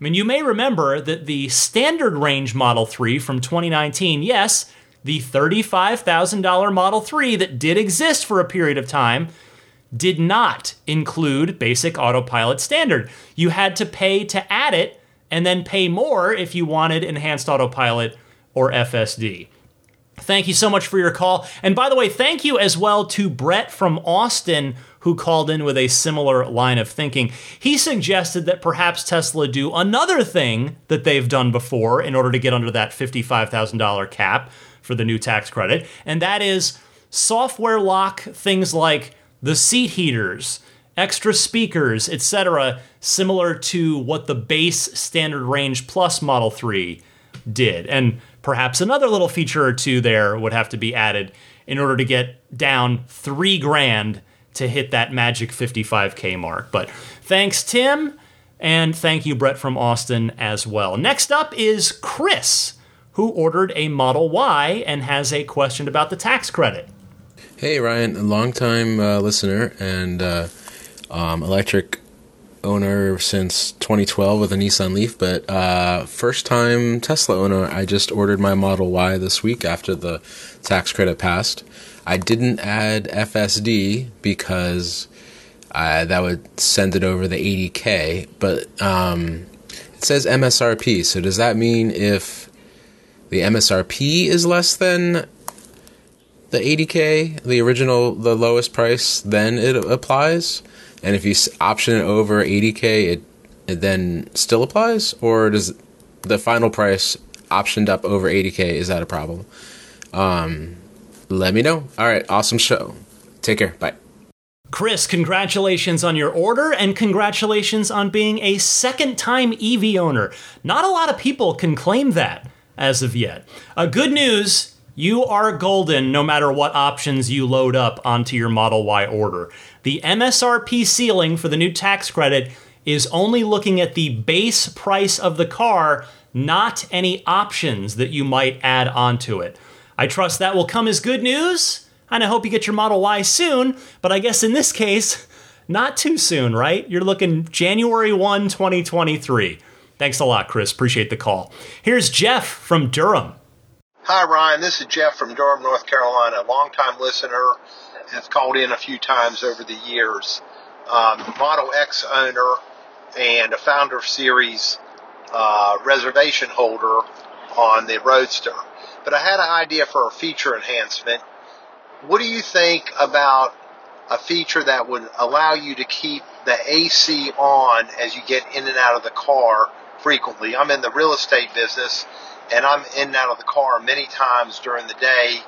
Speaker 1: I mean, you may remember that the standard range Model 3 from 2019, yes, the $35,000 Model 3 that did exist for a period of time, did not include basic autopilot standard. You had to pay to add it and then pay more if you wanted enhanced autopilot or FSD. Thank you so much for your call. And by the way, thank you as well to Brett from Austin who called in with a similar line of thinking. He suggested that perhaps Tesla do another thing that they've done before in order to get under that $55,000 cap for the new tax credit, and that is software lock things like the seat heaters, extra speakers, etc., similar to what the base standard range plus Model 3 did. And perhaps another little feature or two there would have to be added in order to get down three grand to hit that magic 55K mark. But thanks, Tim, and thank you, Brett from Austin, as well. Next up is Chris, who ordered a Model Y and has a question about the tax credit.
Speaker 4: Hey, Ryan, a longtime uh, listener and uh, um, electric owner since 2012 with a Nissan Leaf, but uh, first time Tesla owner. I just ordered my Model Y this week after the tax credit passed. I didn't add FSD because uh, that would send it over the 80K, but um, it says MSRP. So does that mean if the MSRP is less than the 80K, the original, the lowest price, then it applies? And if you option it over 80k, it it then still applies, or does the final price optioned up over 80k is that a problem? Um, let me know. All right, awesome show. Take care. Bye.
Speaker 1: Chris, congratulations on your order and congratulations on being a second time EV owner. Not a lot of people can claim that as of yet. Uh, good news you are golden no matter what options you load up onto your Model Y order. The MSRP ceiling for the new tax credit is only looking at the base price of the car, not any options that you might add onto it. I trust that will come as good news, and I hope you get your Model Y soon, but I guess in this case, not too soon, right? You're looking January 1, 2023. Thanks a lot, Chris. Appreciate the call. Here's Jeff from Durham.
Speaker 5: Hi, Ryan. This is Jeff from Durham, North Carolina, longtime listener. Has called in a few times over the years. Um, Model X owner and a founder series uh, reservation holder on the Roadster. But I had an idea for a feature enhancement. What do you think about a feature that would allow you to keep the AC on as you get in and out of the car frequently? I'm in the real estate business and I'm in and out of the car many times during the day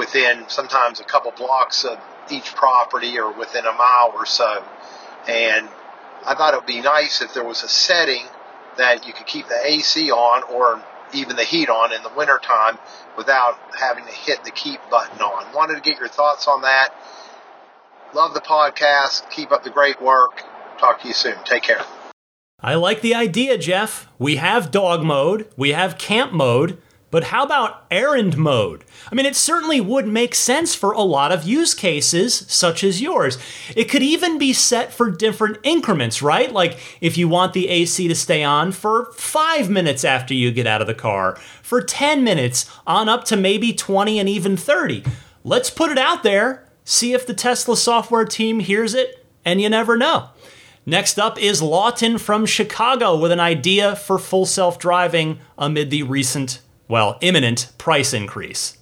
Speaker 5: within sometimes a couple blocks of each property or within a mile or so. And I thought it would be nice if there was a setting that you could keep the AC on or even the heat on in the wintertime without having to hit the keep button on. Wanted to get your thoughts on that. Love the podcast. Keep up the great work. Talk to you soon. Take care.
Speaker 1: I like the idea, Jeff. We have dog mode, we have camp mode, but how about errand mode? I mean, it certainly would make sense for a lot of use cases, such as yours. It could even be set for different increments, right? Like if you want the AC to stay on for five minutes after you get out of the car, for 10 minutes, on up to maybe 20 and even 30. Let's put it out there, see if the Tesla software team hears it, and you never know. Next up is Lawton from Chicago with an idea for full self driving amid the recent, well, imminent price increase.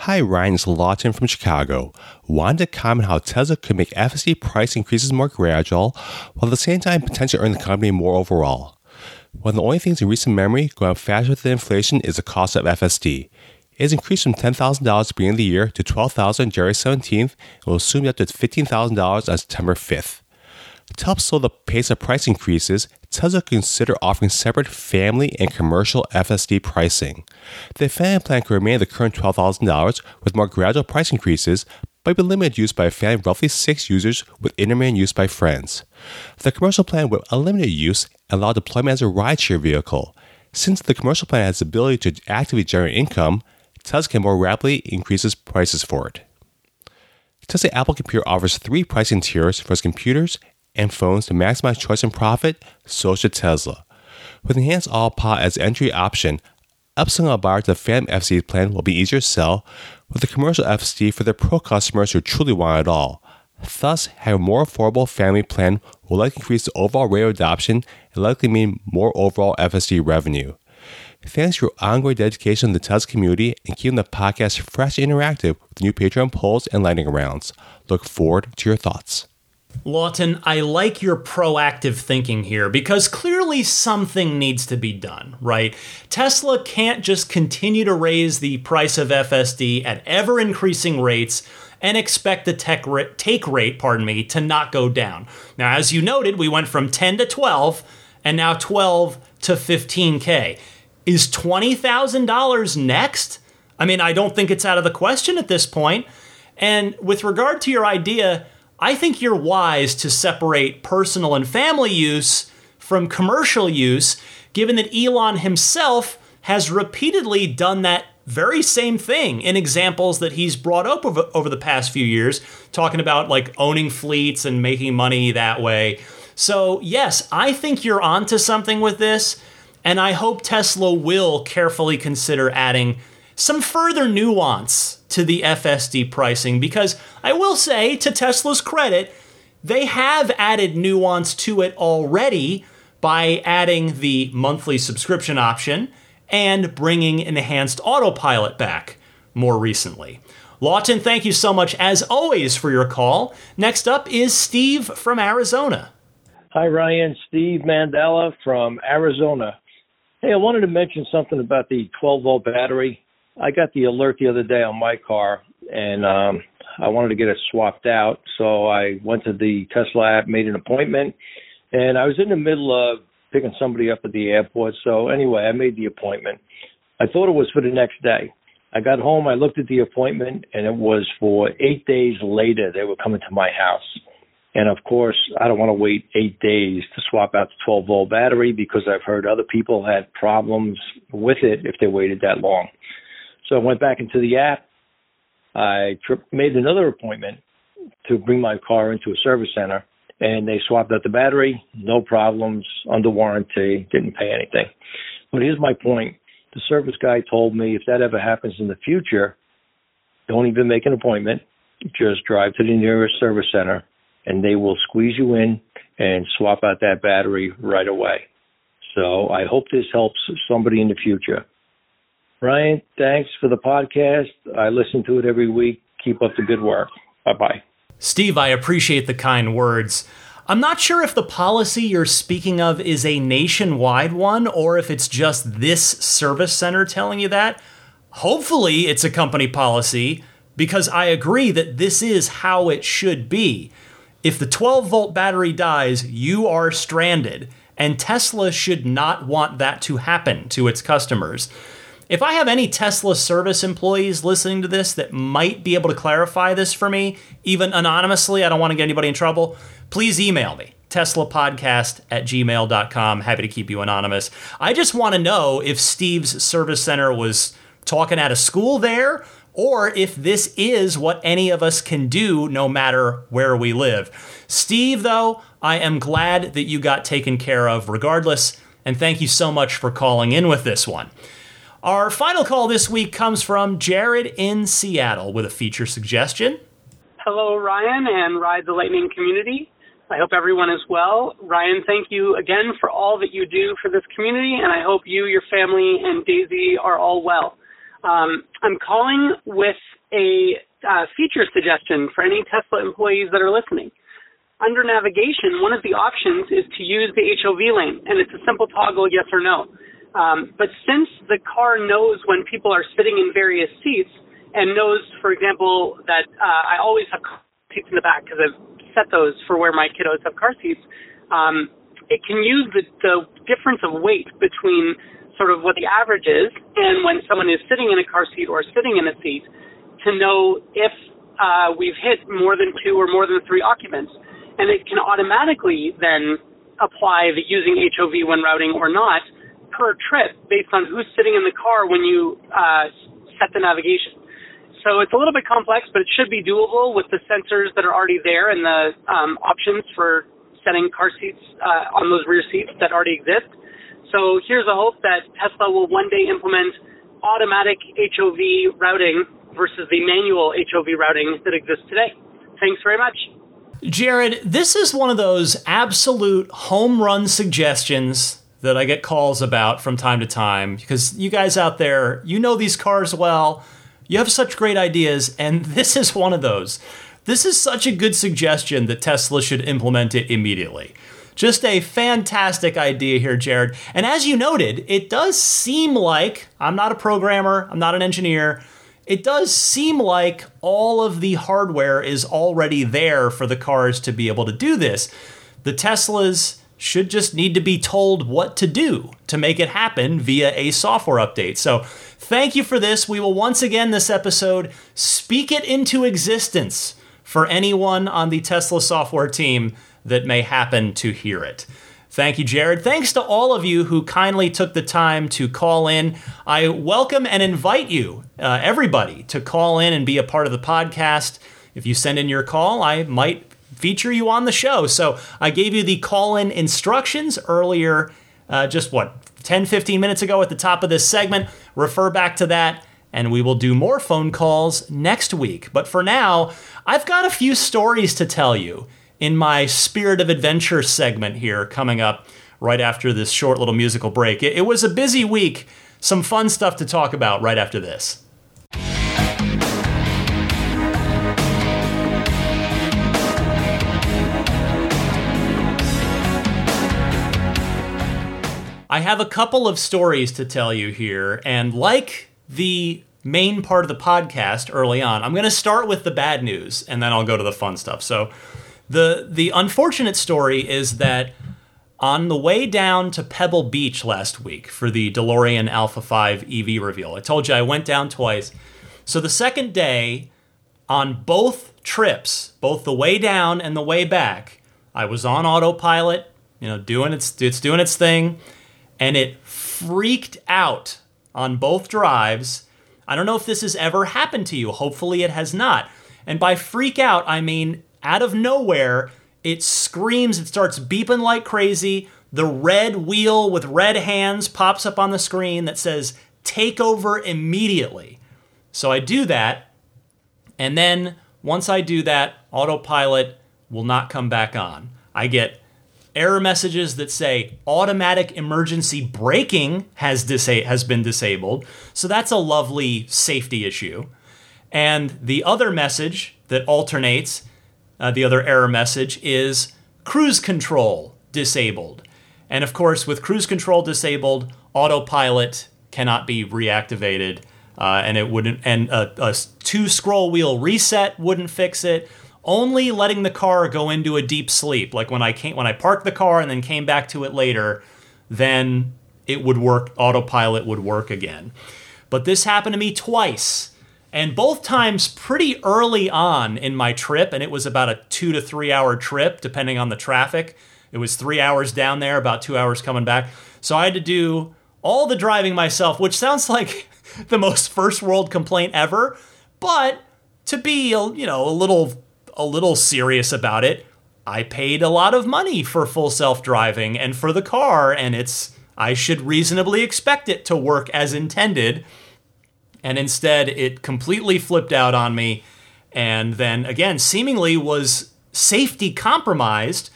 Speaker 6: Hi, Ryan. It's Lawton from Chicago. Wanted to comment how Tesla could make FSD price increases more gradual, while at the same time potentially earn the company more overall. One of the only things in recent memory going up faster than inflation is the cost of FSD. It has increased from $10,000 at the beginning of the year to $12,000 on January 17th and will soon be up to $15,000 on September 5th. To help slow the pace of price increases, Tesla consider offering separate family and commercial FSD pricing. The family plan could remain at the current $12,000 with more gradual price increases, but be limited use by a family of roughly six users with intermittent use by friends. The commercial plan would eliminate use and allow deployment as a rideshare vehicle. Since the commercial plan has the ability to actively generate income, Tesla can more rapidly increase prices for it. Tesla Apple Computer offers three pricing tiers for its computers and phones to maximize choice and profit, so should Tesla. With enhanced all pot as entry option, upselling a buyer to the Phantom FSD plan will be easier to sell, with the commercial FSD for the pro customers who truly want it all. Thus, having a more affordable family plan will likely increase the overall rate of adoption and likely mean more overall FSD revenue. Thanks for your ongoing dedication to the Tesla community and keeping the podcast fresh and interactive with new Patreon polls and lightning rounds. Look forward to your thoughts.
Speaker 1: Lawton, I like your proactive thinking here because clearly something needs to be done, right? Tesla can't just continue to raise the price of FSD at ever increasing rates and expect the tech take rate, pardon me, to not go down. Now, as you noted, we went from 10 to 12 and now 12 to 15k. Is $20,000 next? I mean, I don't think it's out of the question at this point. And with regard to your idea, I think you're wise to separate personal and family use from commercial use, given that Elon himself has repeatedly done that very same thing in examples that he's brought up over, over the past few years, talking about like owning fleets and making money that way. So, yes, I think you're onto something with this, and I hope Tesla will carefully consider adding some further nuance to the FSD pricing because I will say, to Tesla's credit, they have added nuance to it already by adding the monthly subscription option and bringing enhanced autopilot back more recently. Lawton, thank you so much as always for your call. Next up is Steve from Arizona.
Speaker 7: Hi, Ryan. Steve Mandela from Arizona. Hey, I wanted to mention something about the 12 volt battery. I got the alert the other day on my car, and um, I wanted to get it swapped out. So I went to the Tesla app, made an appointment, and I was in the middle of picking somebody up at the airport. So anyway, I made the appointment. I thought it was for the next day. I got home, I looked at the appointment, and it was for eight days later. They were coming to my house. And of course, I don't want to wait eight days to swap out the 12 volt battery because I've heard other people had problems with it if they waited that long. So I went back into the app. I tri- made another appointment to bring my car into a service center, and they swapped out the battery. No problems, under warranty, didn't pay anything. But here's my point. The service guy told me if that ever happens in the future, don't even make an appointment. Just drive to the nearest service center, and they will squeeze you in and swap out that battery right away. So I hope this helps somebody in the future. Ryan, thanks for the podcast. I listen to it every week. Keep up the good work. Bye bye.
Speaker 1: Steve, I appreciate the kind words. I'm not sure if the policy you're speaking of is a nationwide one or if it's just this service center telling you that. Hopefully, it's a company policy because I agree that this is how it should be. If the 12 volt battery dies, you are stranded And Tesla should not want that to happen to its customers. If I have any Tesla service employees listening to this that might be able to clarify this for me, even anonymously, I don't want to get anybody in trouble, please email me. TeslaPodcast at gmail.com. Happy to keep you anonymous. I just want to know if Steve's service center was talking at a school there or if this is what any of us can do no matter where we live. Steve, though, I am glad that you got taken care of regardless, and thank you so much for calling in with this one. Our final call this week comes from Jared in Seattle with a feature suggestion.
Speaker 8: Hello, Ryan and Ride the Lightning community. I hope everyone is well. Ryan, thank you again for all that you do for this community, and I hope you, your family, and Daisy are all well. Um, I'm calling with a uh, feature suggestion for any Tesla employees that are listening. Under navigation, one of the options is to use the HOV lane, and it's a simple toggle yes or no. Um, but since the car knows when people are sitting in various seats and knows, for example, that uh, I always have seats in the back because I've set those for where my kiddos have car seats, um, it can use the, the difference of weight between sort of what the average is, and when someone is sitting in a car seat or sitting in a seat, to know if uh, we've hit more than two or more than three occupants. And it can automatically then apply the using HOV when routing or not per trip based on who's sitting in the car when you uh, set the navigation. So it's a little bit complex, but it should be doable with the sensors that are already there and the um, options for setting car seats uh, on those rear seats that already exist. So here's a hope that Tesla will one day implement automatic HOV routing versus the manual HOV routing that exists today. Thanks very much.
Speaker 1: Jared, this is one of those absolute home run suggestions that I get calls about from time to time because you guys out there, you know these cars well. You have such great ideas, and this is one of those. This is such a good suggestion that Tesla should implement it immediately. Just a fantastic idea here, Jared. And as you noted, it does seem like I'm not a programmer, I'm not an engineer. It does seem like all of the hardware is already there for the cars to be able to do this. The Teslas should just need to be told what to do to make it happen via a software update. So, thank you for this. We will once again this episode speak it into existence for anyone on the Tesla software team that may happen to hear it. Thank you, Jared. Thanks to all of you who kindly took the time to call in. I welcome and invite you, uh, everybody, to call in and be a part of the podcast. If you send in your call, I might feature you on the show. So I gave you the call in instructions earlier, uh, just what, 10, 15 minutes ago at the top of this segment. Refer back to that, and we will do more phone calls next week. But for now, I've got a few stories to tell you in my Spirit of Adventure segment here coming up right after this short little musical break. It, it was a busy week, some fun stuff to talk about right after this. I have a couple of stories to tell you here, and like the main part of the podcast early on, I'm going to start with the bad news and then I'll go to the fun stuff. So, the the unfortunate story is that on the way down to Pebble Beach last week for the DeLorean Alpha 5 EV reveal, I told you I went down twice. So the second day, on both trips, both the way down and the way back, I was on autopilot, you know, doing its it's doing its thing, and it freaked out on both drives. I don't know if this has ever happened to you. Hopefully it has not. And by freak out, I mean out of nowhere, it screams, it starts beeping like crazy. The red wheel with red hands pops up on the screen that says, Take over immediately. So I do that, and then once I do that, autopilot will not come back on. I get error messages that say automatic emergency braking has disa- has been disabled. So that's a lovely safety issue. And the other message that alternates uh, the other error message is cruise control disabled. And of course, with cruise control disabled, autopilot cannot be reactivated, uh, and it wouldn't. And a, a two scroll wheel reset wouldn't fix it. Only letting the car go into a deep sleep. Like when I came when I parked the car and then came back to it later, then it would work autopilot would work again. But this happened to me twice. And both times pretty early on in my trip, and it was about a two to three hour trip, depending on the traffic. It was three hours down there, about two hours coming back. So I had to do all the driving myself, which sounds like the most first world complaint ever. But to be, you know, a little a little serious about it, I paid a lot of money for full self-driving and for the car and it's I should reasonably expect it to work as intended. And instead it completely flipped out on me and then again seemingly was safety compromised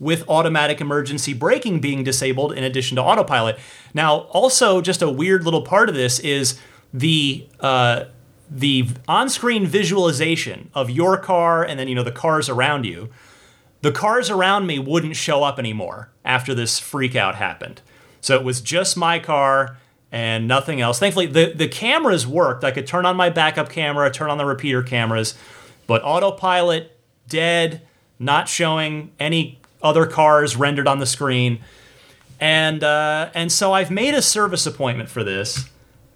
Speaker 1: with automatic emergency braking being disabled in addition to autopilot. Now, also, just a weird little part of this is the uh, the on-screen visualization of your car and then you know the cars around you the cars around me wouldn't show up anymore after this freak out happened. So it was just my car and nothing else. Thankfully the, the cameras worked. I could turn on my backup camera turn on the repeater cameras but autopilot dead not showing any other cars rendered on the screen. And uh, and so i've made a service appointment for this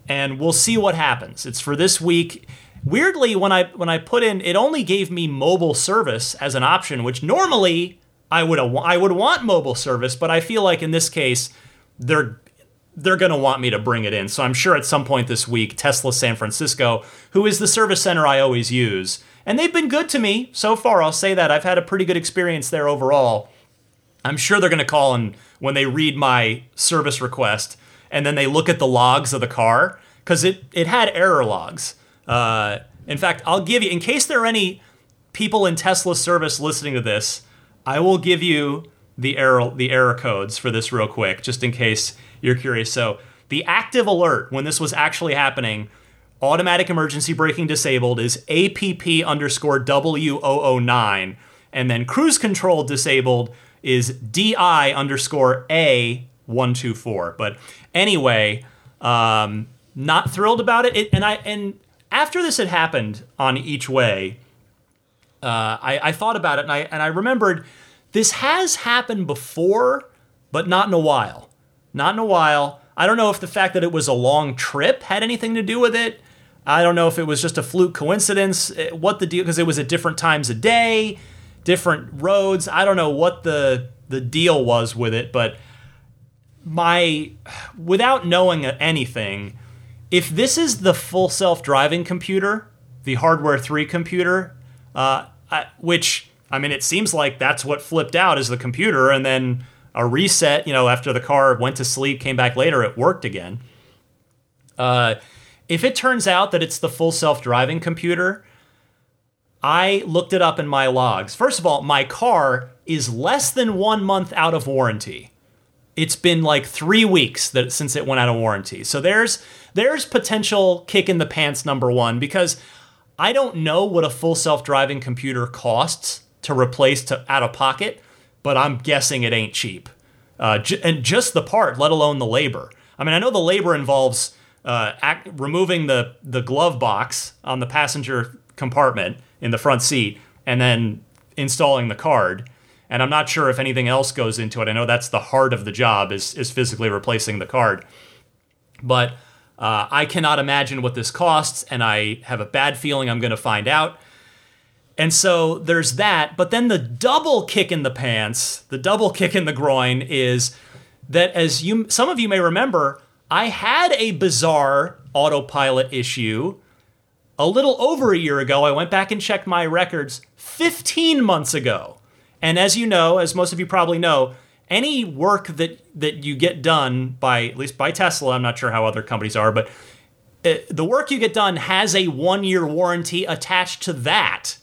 Speaker 1: and we'll see what happens. It's for this week. Weirdly, when I when I put in, it only gave me mobile service as an option, which normally I would I would want mobile service, but I feel like in this case they're they're going to want me to bring it in. So I'm sure at some point this week, Tesla San Francisco, who is the service center I always use, and they've been good to me so far. I'll say that I've had a pretty good experience there overall. I'm sure they're going to call and when they read my service request and then they look at the logs of the car because it it had error logs. Uh, in fact, I'll give you in case there are any people in Tesla service listening to this, I will give you the error the error codes for this real quick, just in case you're curious. So the active alert when this was actually happening, automatic emergency braking disabled is APP underscore W009, and then cruise control disabled is DI underscore A124. But Anyway, um, not thrilled about it. it. And I and after this had happened on each way, uh, I, I thought about it and I and I remembered this has happened before, but not in a while. Not in a while. I don't know if the fact that it was a long trip had anything to do with it. I don't know if it was just a fluke coincidence. Eh, what the deal? Because it was at different times a day, different roads. I don't know what the the deal was with it, but my without knowing anything, if this is the full self-driving computer, the hardware 3 computer, uh, I, which I mean it seems like that's what flipped out is the computer and then a reset, you know, after the car went to sleep, came back later, it worked again. Uh, if it turns out that it's the full self-driving computer, I looked it up in my logs. First of all, my car is less than 1 month out of warranty it's been like three weeks that since it went out of warranty. So there's there's potential kick in the pants number one because I don't know what a full self-driving computer costs to replace to out of pocket, but I'm guessing it ain't cheap. Uh, j- and just the part, let alone the labor. I mean, I know the labor involves uh, act, removing the the glove box on the passenger compartment in the front seat and then installing the card and I'm not sure if anything else goes into it. I know that's the heart of the job is is physically replacing the card, but uh, I cannot imagine what this costs, and I have a bad feeling I'm going to find out. And so there's that. But then the double kick in the pants, the double kick in the groin is that, as you some of you may remember, I had a bizarre autopilot issue a little over a year ago. I went back and checked my records 15 months ago. And as you know, as most of you probably know, any work that that you get done by at least by Tesla, I'm not sure how other companies are, but it, uh, the work you get done has a one year warranty attached to that.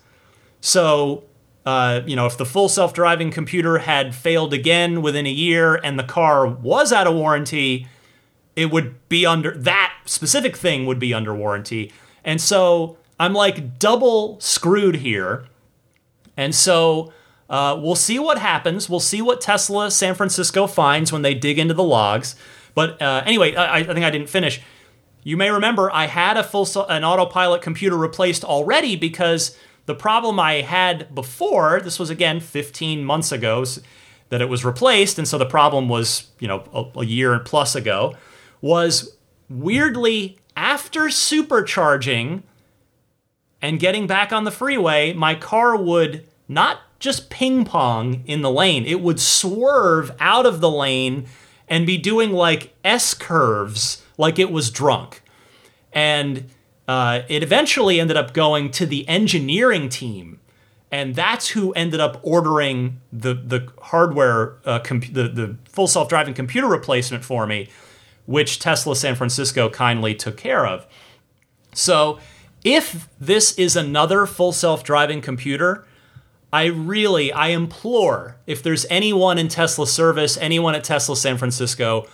Speaker 1: So, uh, you know, if the full self driving computer had failed again within a year and the car was out of warranty, it would be under that specific thing would be under warranty. And so I'm like double screwed here. And so uh, we'll see what happens. We'll see what Tesla San Francisco finds when they dig into the logs. But uh, anyway, I, I, think I didn't finish. You may remember I had a full an autopilot computer replaced already because The problem I had before, this was again 15 months ago that it was replaced, and so the problem was, you know, a, a year plus ago, was weirdly after supercharging and getting back on the freeway, my car would not just ping pong in the lane, it would swerve out of the lane and be doing like S curves like it was drunk. And uh, it eventually ended up going to the engineering team. And that's who ended up ordering the, the hardware, uh, comp- the, the full self driving computer replacement for me, which Tesla San Francisco kindly took care of. So, if this is another full self-driving computer, I really I implore if there's anyone in Tesla service, anyone at Tesla San Francisco,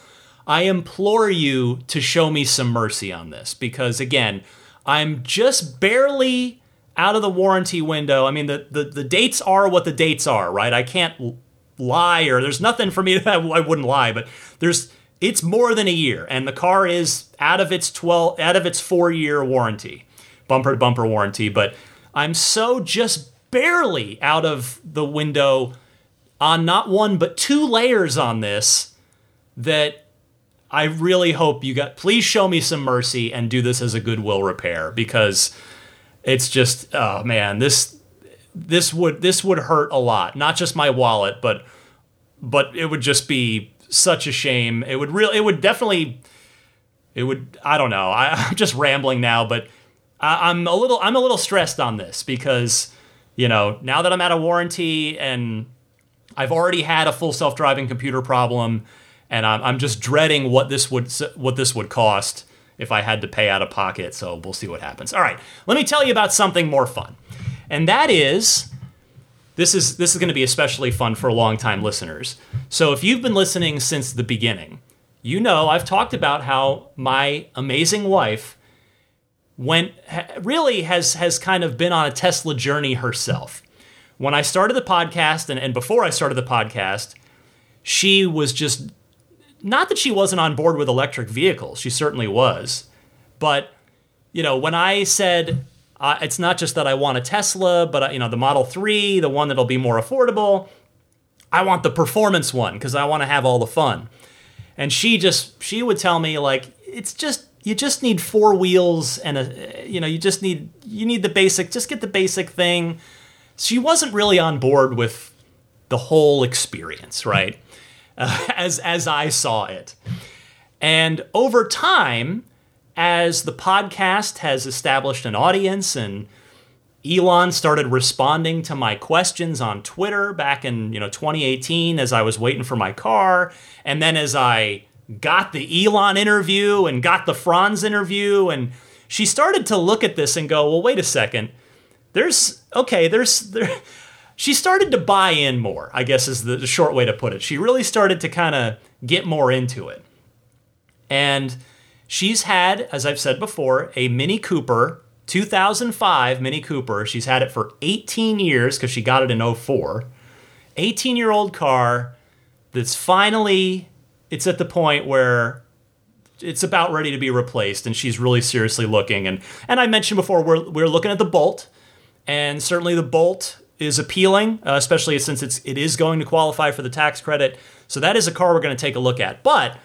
Speaker 1: I implore you to show me some mercy on this because again, I'm just barely out of the warranty window. I mean, the the, the dates are what the dates are, right? I can't lie or there's nothing for me to I wouldn't lie, but there's it's more than a year and the car is out of its 12 out of its 4 year warranty bumper to bumper warranty, but I'm so just barely out of the window on not one but two layers on this that I really hope you got please show me some mercy and do this as a goodwill repair because it's just oh man, this this would this would hurt a lot. Not just my wallet, but but it would just be such a shame. It would really it would definitely it would I don't know. I, I'm just rambling now, but I, I'm a little I'm a little stressed on this because you know now that I'm out of warranty and I've already had a full self-driving computer problem, and I'm, I'm just dreading what this would what this would cost if I had to pay out of pocket. So we'll see what happens. All right, let me tell you about something more fun, and that is this is this is going to be especially fun for long-time listeners. So if you've been listening since the beginning, you know I've talked about how my amazing wife went really has has kind of been on a Tesla journey herself. When I started the podcast and, and before I started the podcast, she was just not that she wasn't on board with electric vehicles. She certainly was. But you know, when I said uh, it's not just that I want a Tesla, but uh, you know, the Model 3, the one that'll be more affordable, I want the performance one because I want to have all the fun. And she just she would tell me like it's just you just need four wheels and a you know you just need you need the basic just get the basic thing. She wasn't really on board with the whole experience, right? Uh, as as I saw it. And over time, as the podcast has established an audience and Elon started responding to my questions on Twitter back in, you know, 2018 as I was waiting for my car, and then as I got the Elon interview and got the Franz interview and she started to look at this and go, "Well, wait a second. There's okay, there's there she started to buy in more, I guess is the, the short way to put it. She really started to kind of get more into it. And she's had, as I've said before, a Mini Cooper, 2005 Mini Cooper. She's had it for 18 years because she got it in 04. 18 year old car that's finally, it's at the point where it's about ready to be replaced and she's really seriously looking. And, and I mentioned before, we're, we're looking at the Bolt. And certainly the Bolt is appealing, uh, especially since it's it is going to qualify for the tax credit. So that is a car we're going to take a look at. But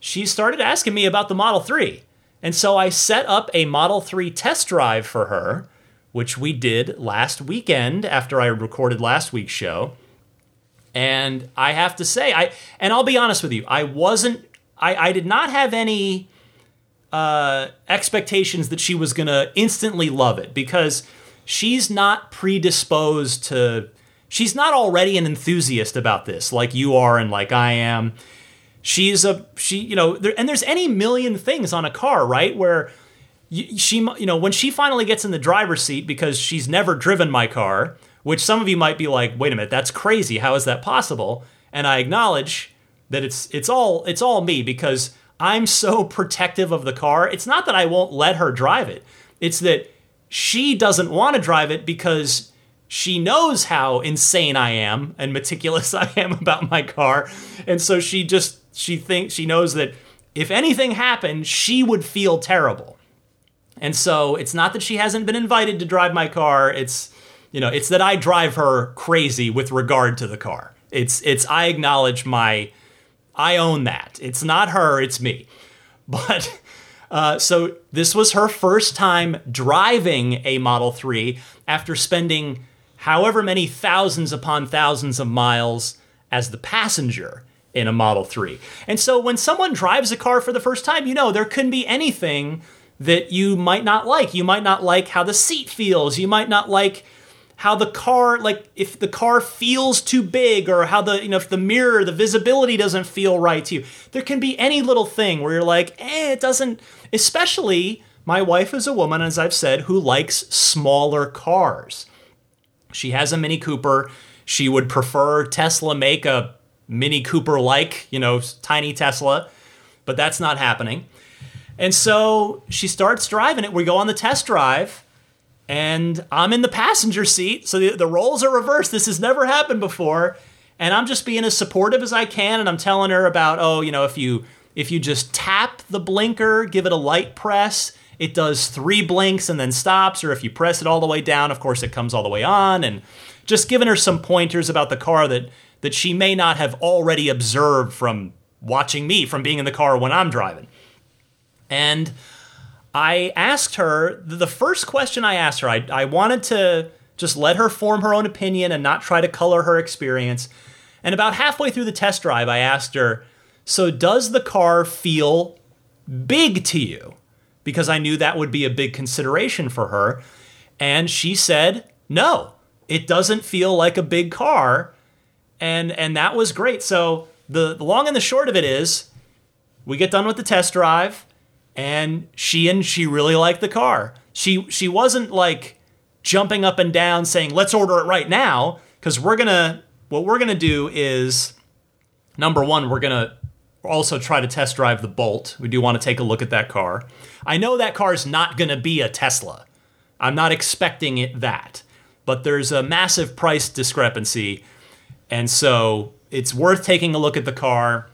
Speaker 1: she started asking me about the Model 3. And so I set up a Model 3 test drive for her, which we did last weekend after I recorded last week's show. And I have to say, I and I'll be honest with you, I wasn't I, I did not have any uh, expectations that she was gonna instantly love it because she's not predisposed to she's not already an enthusiast about this like you are and like I am. She's a she you know there, and there's any million things on a car right where she you know when she finally gets in the driver's seat because she's never driven my car which some of you might be like wait a minute that's crazy how is that possible and I acknowledge that it's it's all it's all me because I'm so protective of the car it's not that I won't let her drive it it's that she doesn't want to drive it because she knows how insane I am and meticulous I am about my car. And so she just she thinks she knows that if anything happened, she would feel terrible. And so it's not that she hasn't been invited to drive my car. It's you know, it's that I drive her crazy with regard to the car. It's it's I acknowledge my I own that. It's not her, it's me. But uh, so this was her first time driving a Model 3 after spending however many thousands upon thousands of miles as the passenger in a Model 3. And so when someone drives a car for the first time, you know, there couldn't be anything that you might not like. You might not like how the seat feels. You might not like how the car like if the car feels too big or how the you know if the mirror the visibility doesn't feel right to you. There can be any little thing where you're like eh it doesn't especially my wife is a woman as i've said who likes smaller cars. She has a mini cooper. She would prefer tesla make a mini cooper like you know tiny tesla but that's not happening. And so she starts driving it. We go on the test drive and I'm in the passenger seat. So the, the roles are reversed. This has never happened before. And I'm just being as supportive as I can. And I'm telling her about, oh, you know, if you if you just tap the blinker, give it a light press, it does three blinks and then stops. Or if you press it all the way down, of course, it comes all the way on. And just giving her some pointers about the car that that she may not have already observed from watching me, from being in the car when I'm driving. And I asked her the first question I asked her, I, I wanted to just let her form her own opinion and not try to color her experience. And about halfway through the test drive, I asked her, So does the car feel big to you? Because I knew that would be a big consideration for her. And she said, No, it doesn't feel like a big car. And, and that was great. So the, the long and the short of it is we get done with the test drive and she and she really liked the car. She she wasn't like jumping up and down saying, "Let's order it right now," because we're gonna what we're gonna do is number one, we're gonna also try to test drive the Bolt. We do want to take a look at that car. I know that car is not gonna be a Tesla. I'm not expecting it that, but there's a massive price discrepancy, and so it's worth taking a look at the car.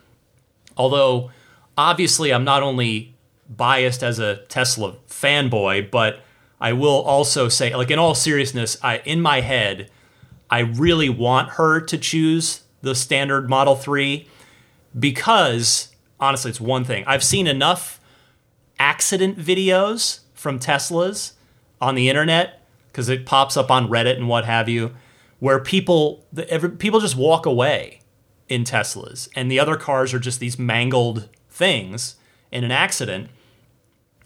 Speaker 1: Although obviously, I'm not only biased as a Tesla fanboy, but I will also say, like in all seriousness, I in my head, I really want her to choose the standard Model 3 because honestly, it's one thing. I've seen enough accident videos from Teslas on the internet because it pops up on Reddit and what have you, where people the, every, people just walk away in Teslas, and the other cars are just these mangled things in an accident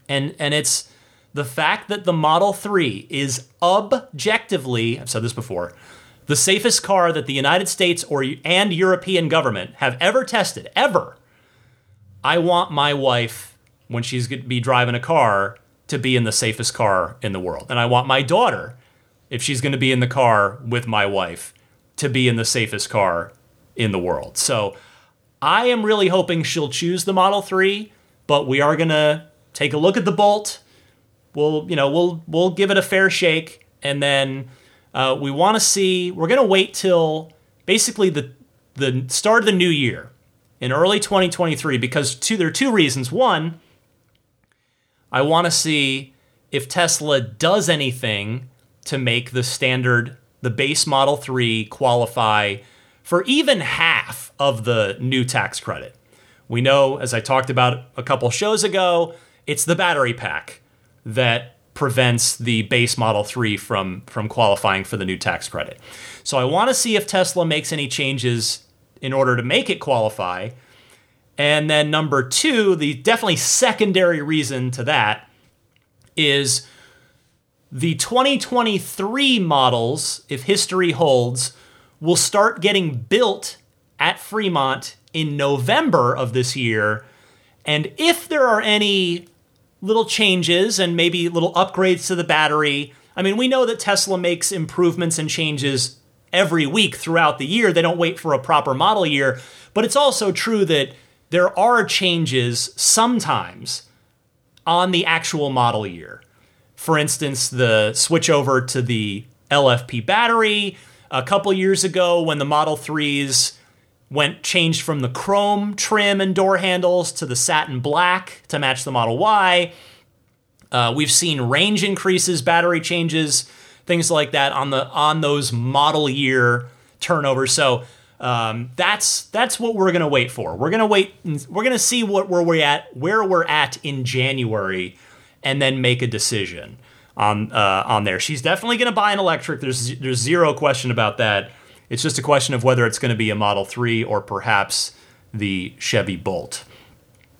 Speaker 1: and and it's the fact that the Model 3 is objectively, I've said this before, the safest car that the United States or and European government have ever tested ever. I want my wife when she's going to be driving a car to be in the safest car in the world. And I want my daughter if she's going to be in the car with my wife to be in the safest car in the world. So I am really hoping she'll choose the Model 3, but we are going to take a look at the bolt. We'll, you know, we'll we'll give it a fair shake, and then uh, we want to see. We're gonna wait till basically the the start of the new year in early 2023 because two there are two reasons. One, I want to see if Tesla does anything to make the standard, the base Model 3 qualify for even half of the new tax credit. We know, as I talked about a couple shows ago, it's the battery pack that prevents the base Model 3 from from qualifying for the new tax credit. So I want to see if Tesla makes any changes in order to make it qualify. And then number 2, the definitely secondary reason to that is the 2023 models, if history holds, will start getting built at Fremont in November of this year. And if there are any little changes and maybe little upgrades to the battery. I mean, we know that Tesla makes improvements and changes every week throughout the year. They don't wait for a proper model year. But it's also true that there are changes sometimes on the actual model year. For instance, the switch over to the LFP battery a couple years ago when the Model 3s went changed from the chrome trim and door handles to the satin black to match the Model Y. Uh, we've seen range increases, battery changes, things like that on the on those model year turnovers. So um, that's that's what we're gonna wait for. We're gonna wait. We're gonna see what where we're at, where we're at in January, and then make a decision on uh, on there. She's definitely gonna buy an electric. There's there's zero question about that. It's just a question of whether it's going to be a Model 3 or perhaps the Chevy Bolt.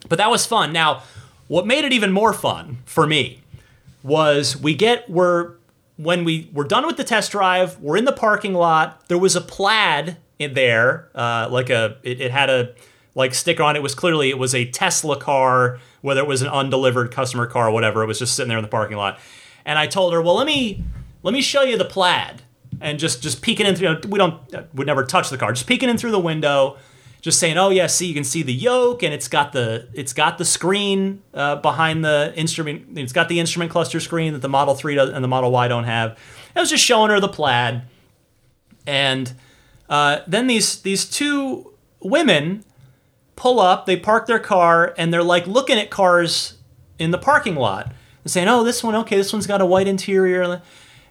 Speaker 1: But that was fun. Now, what made it even more fun for me was we get we're when we were done with the test drive, we're in the parking lot. There was a plaid in there, uh, like a it, it had a like sticker on it. it was clearly it was a Tesla car, whether it was an undelivered customer car or whatever. It was just sitting there in the parking lot, and I told her, well, let me let me show you the plaid, and just just peeking in through. You know, we don't would never touch the car, just peeking in through the window just saying, "Oh yeah, see, you can see the yoke, and it's got the it's got the screen uh, behind the instrument. It's got the instrument cluster screen that the Model Three does, and the Model Y don't have." I was just showing her the plaid, and uh, then these these two women pull up. They park their car, and they're like looking at cars in the parking lot, and saying, "Oh, this one, okay, this one's got a white interior,"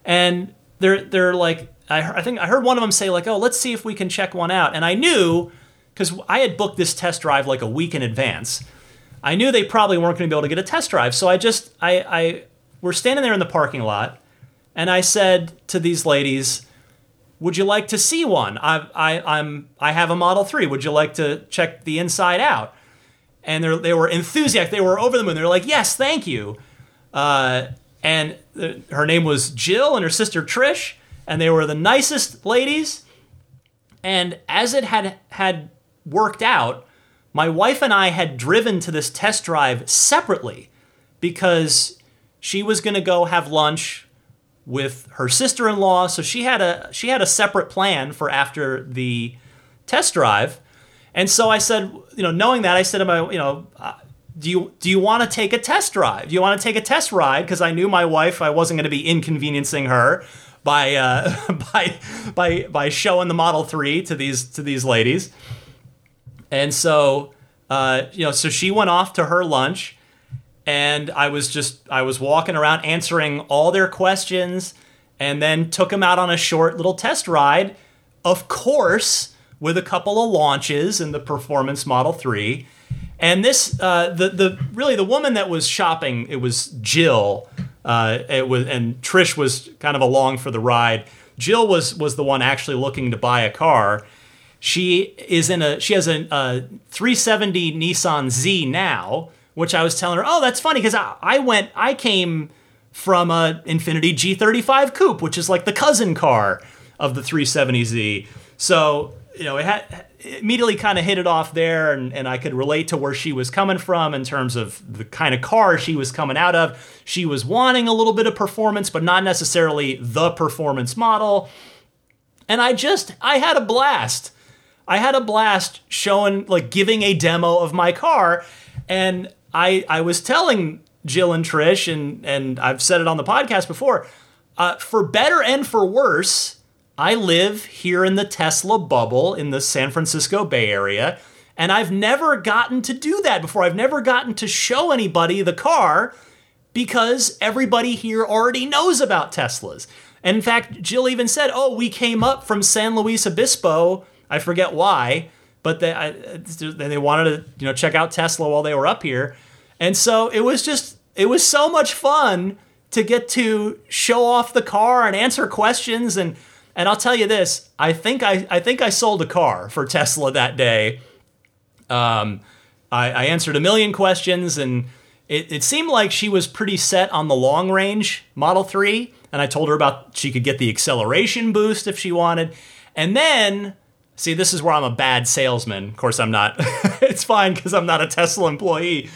Speaker 1: and they're they're like. I, I think I heard one of them say like, "Oh, let's see if we can check one out," and I knew because I had booked this test drive like a week in advance. I knew they probably weren't going to be able to get a test drive, so I just I I we're standing there in the parking lot, and I said to these ladies, "Would you like to see one? I I I'm I have a Model Three. Would you like to check the inside out?" And they they were enthusiastic. They were over the moon. They were like, "Yes, thank you." Uh, and her name was Jill and her sister Trish, and they were the nicest ladies. And as it had had worked out, my wife and I had driven to this test drive separately because she was going to go have lunch with her sister-in-law so she had a she had a separate plan for after the test drive and so I said you know knowing that I said to my you know do you do you want to take a test drive? Do you want to take a test ride? Because I knew my wife I wasn't going to be inconveniencing her by uh, by by by showing the Model 3 to these to these ladies. And so, uh, you know, so she went off to her lunch, and I was just I was walking around answering all their questions, and then took them out on a short little test ride, of course, with a couple of launches in the Performance Model Three. And this, uh, the the really the woman that was shopping, it was Jill. Uh, it was and Trish was kind of along for the ride. Jill was was the one actually looking to buy a car, she is in a she has a, a 370 Nissan Z now, which I was telling her, oh, that's funny because I, I went I came from a Infiniti G35 Coupe, which is like the cousin car of the 370Z. So you know, it had immediately kind of hit it off there, and, and I could relate to where she was coming from in terms of the kind of car she was coming out of. She was wanting a little bit of performance, but not necessarily the performance model. And I just, I had a blast. I had a blast showing, like, giving a demo of my car. And I, I was telling Jill and Trish, and, and I've said it on the podcast before, uh, for better and for worse, I live here in the Tesla bubble in the San Francisco Bay Area. And I've never gotten to do that before. I've never gotten to show anybody the car because everybody here already knows about Teslas. And in fact, Jill even said, Oh, we came up from San Luis Obispo I forget why, but they I, they wanted to you know check out Tesla while they were up here, and so it was just it was so much fun to get to show off the car and answer questions and and I'll tell you this I think I I think I sold a car for Tesla that day. Um, I, I answered a million questions and. It, it seemed like she was pretty set on the long range Model 3, and I told her about she could get the acceleration boost if she wanted. And then See, this is where I'm a bad salesman. Of course, I'm not. it's fine because I'm not a Tesla employee.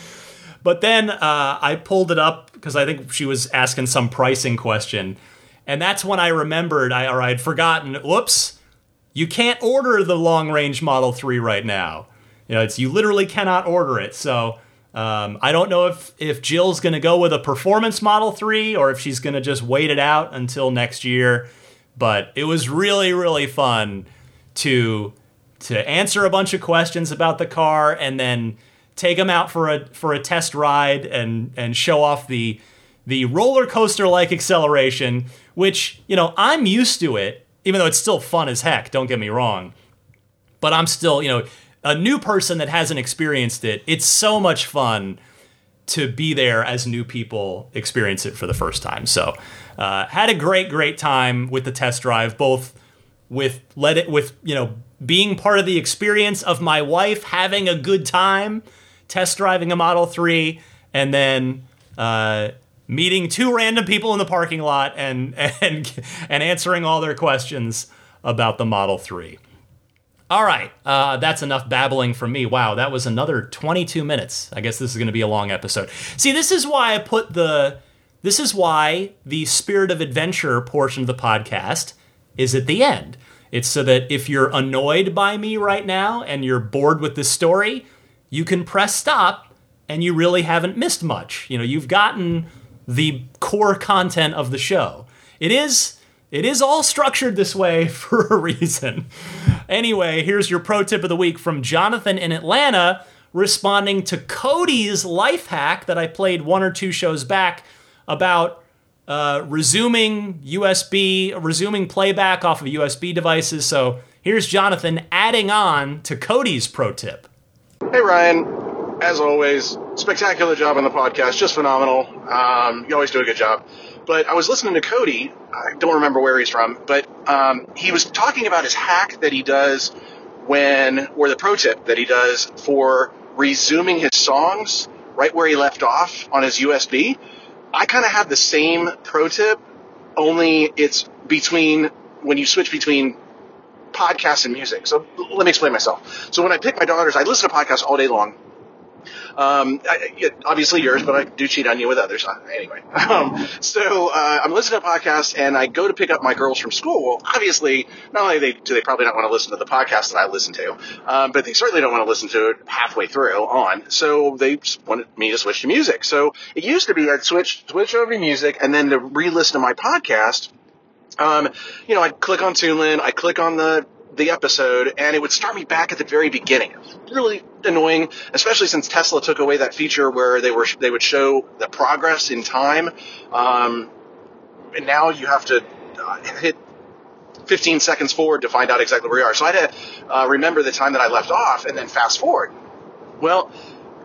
Speaker 1: But then uh, I pulled it up because I think she was asking some pricing question. And that's when I remembered, I, or I had forgotten, whoops, you can't order the long range Model 3 right now. You know, it's you literally cannot order it. So um, I don't know if, if Jill's going to go with a performance Model 3 or if she's going to just wait it out until next year. But it was really, really fun to to answer a bunch of questions about the car and then take them out for a for a test ride and and show off the the roller coaster like acceleration, which, you know, I'm used to it, even though it's still fun as heck, don't get me wrong. But I'm still, you know, a new person that hasn't experienced it, it's so much fun to be there as new people experience it for the first time. So, uh, had a great, great time with the test drive, both with let it with you know being part of the experience of my wife having a good time test driving a Model Three, and then uh, meeting two random people in the parking lot and and and answering all their questions about the Model Three. All right, uh, that's enough babbling from me. Wow, that was another 22 minutes. I guess this is going to be a long episode. See, this is why I put the. This is why the spirit of adventure portion of the podcast is at the end. It's so that if you're annoyed by me right now and you're bored with this story, you can press stop and you really haven't missed much. You know, you've gotten the core content of the show. It is it is all structured this way for a reason. Anyway, here's your pro tip of the week from Jonathan in Atlanta, responding to Cody's life hack that I played one or two shows back about uh, resuming USB, resuming playback off of USB devices. So here's Jonathan adding on to Cody's pro tip.
Speaker 9: Hey, Ryan. As always, spectacular job on the podcast. Just phenomenal. Um, you always do a good job. But I was listening to Cody. I don't remember where he's from, but um, he was talking about his hack that he does when, or the pro tip that he does for resuming his songs right where he left off on his USB. I kind of have the same pro tip, only it's between when you switch between podcasts and music. So let me explain myself. So when I pick my daughters, I listen to podcasts all day long. Um, I, obviously yours, but I do cheat on you with others. Uh, anyway, um, so uh, I'm listening to a podcast and I go to pick up my girls from school. Well, obviously, not only they, do they probably not want to listen to the podcast that I listen to, um, but they certainly don't want to listen to it halfway through on. So they wanted me to switch to music. So it used to be I'd switch switch over to music, and then to re-listen to my podcast. Um, you know, I'd click on TuneIn, I click on the the episode and it would start me back at the very beginning. Really annoying, especially since Tesla took away that feature where they were they would show the progress in time. Um, and now you have to uh, hit 15 seconds forward to find out exactly where you are. So I had to uh, remember the time that I left off and then fast forward. Well,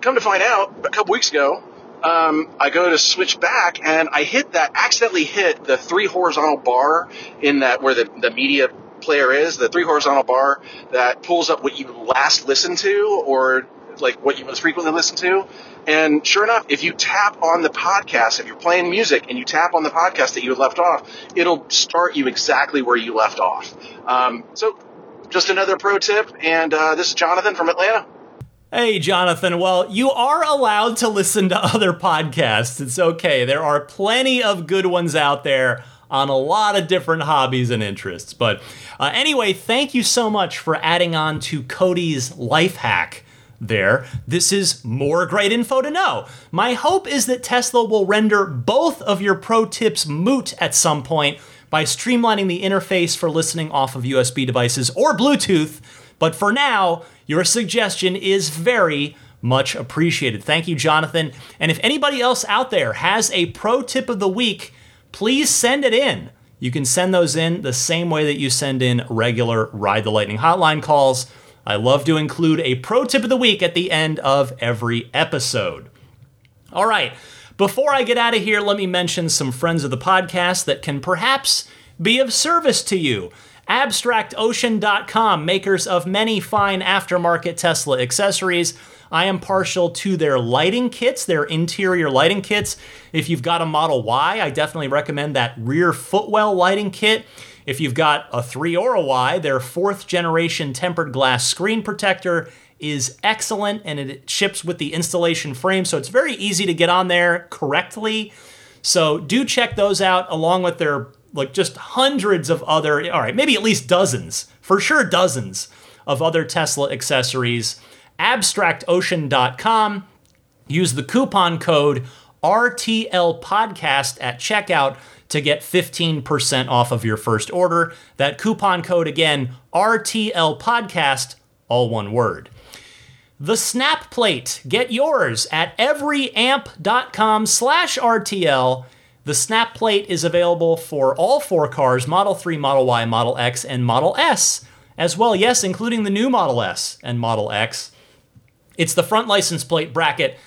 Speaker 9: come to find out, a couple weeks ago, um, I go to switch back and I hit that, accidentally hit the three horizontal bar in that where the, the media player is, the three horizontal bar that pulls up what you last listened to or like what you most frequently listen to. And sure enough, if you tap on the podcast, if you're playing music and you tap on the podcast that you left off, it'll start you exactly where you left off. Um, so just another pro tip. And uh, this is Jonathan from Atlanta.
Speaker 1: Hey, Jonathan. Well, you are allowed to listen to other podcasts. It's okay. There are plenty of good ones out there on a lot of different hobbies and interests. But uh, anyway, thank you so much for adding on to Cody's life hack there. This is more great info to know. My hope is that Tesla will render both of your pro tips moot at some point by streamlining the interface for listening off of USB devices or Bluetooth. But for now, your suggestion is very much appreciated. Thank you, Jonathan. And if anybody else out there has a pro tip of the week, please send it in. You can send those in the same way that you send in regular Ride the Lightning hotline calls. I love to include a pro tip of the week at the end of every episode. All right, before I get out of here, let me mention some friends of the podcast that can perhaps be of service to you. AbstractOcean.com, makers of many fine aftermarket Tesla accessories. I am partial to their lighting kits, their interior lighting kits. If you've got a Model Y, I definitely recommend that rear footwell lighting kit. If you've got a 3 or a Y, their fourth generation tempered glass screen protector is excellent and it ships with the installation frame, so it's very easy to get on there correctly. So do check those out along with their like just hundreds of other, all right, maybe at least dozens, for sure dozens of other Tesla accessories abstractocean.com. Use the coupon code RTL Podcast at checkout to get 15% off of your first order. That coupon code again, RTL Podcast, all one word. The Snap Plate. Get yours at everyamp.com slash RTL. The Snap Plate is available for all four cars Model 3, Model Y, Model X, and Model S as well. Yes, including the new Model S and Model X. It's the front license plate bracket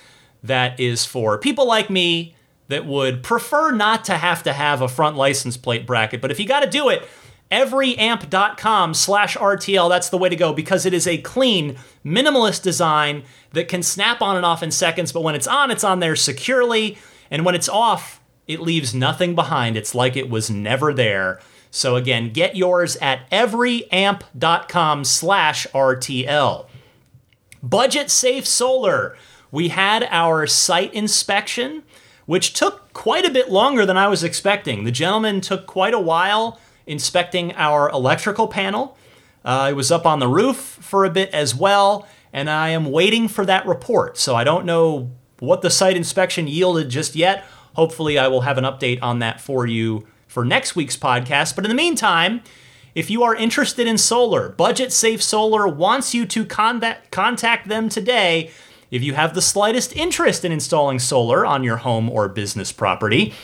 Speaker 1: that is for people like me that would prefer not to have to have a front license plate bracket. But if you got to do it, everyamp.com slash RTL, that's the way to go because it is a clean, minimalist design that can snap on and off in seconds. But when it's on, it's on there securely. And when it's off, it leaves nothing behind. It's like it was never there. So again, get yours at everyamp.com slash RTL. Budget Safe Solar. We had our site inspection, which took quite a bit longer than I was expecting. The gentleman took quite a while inspecting our electrical panel. Uh, it was up on the roof for a bit as well, and I am waiting for that report. So I don't know what the site inspection yielded just yet. Hopefully, I will have an update on that for you for next week's podcast. But in the meantime, if you are interested in solar, Budget Safe Solar wants you to contact, contact them today if you have the slightest interest in installing solar on your home or business property.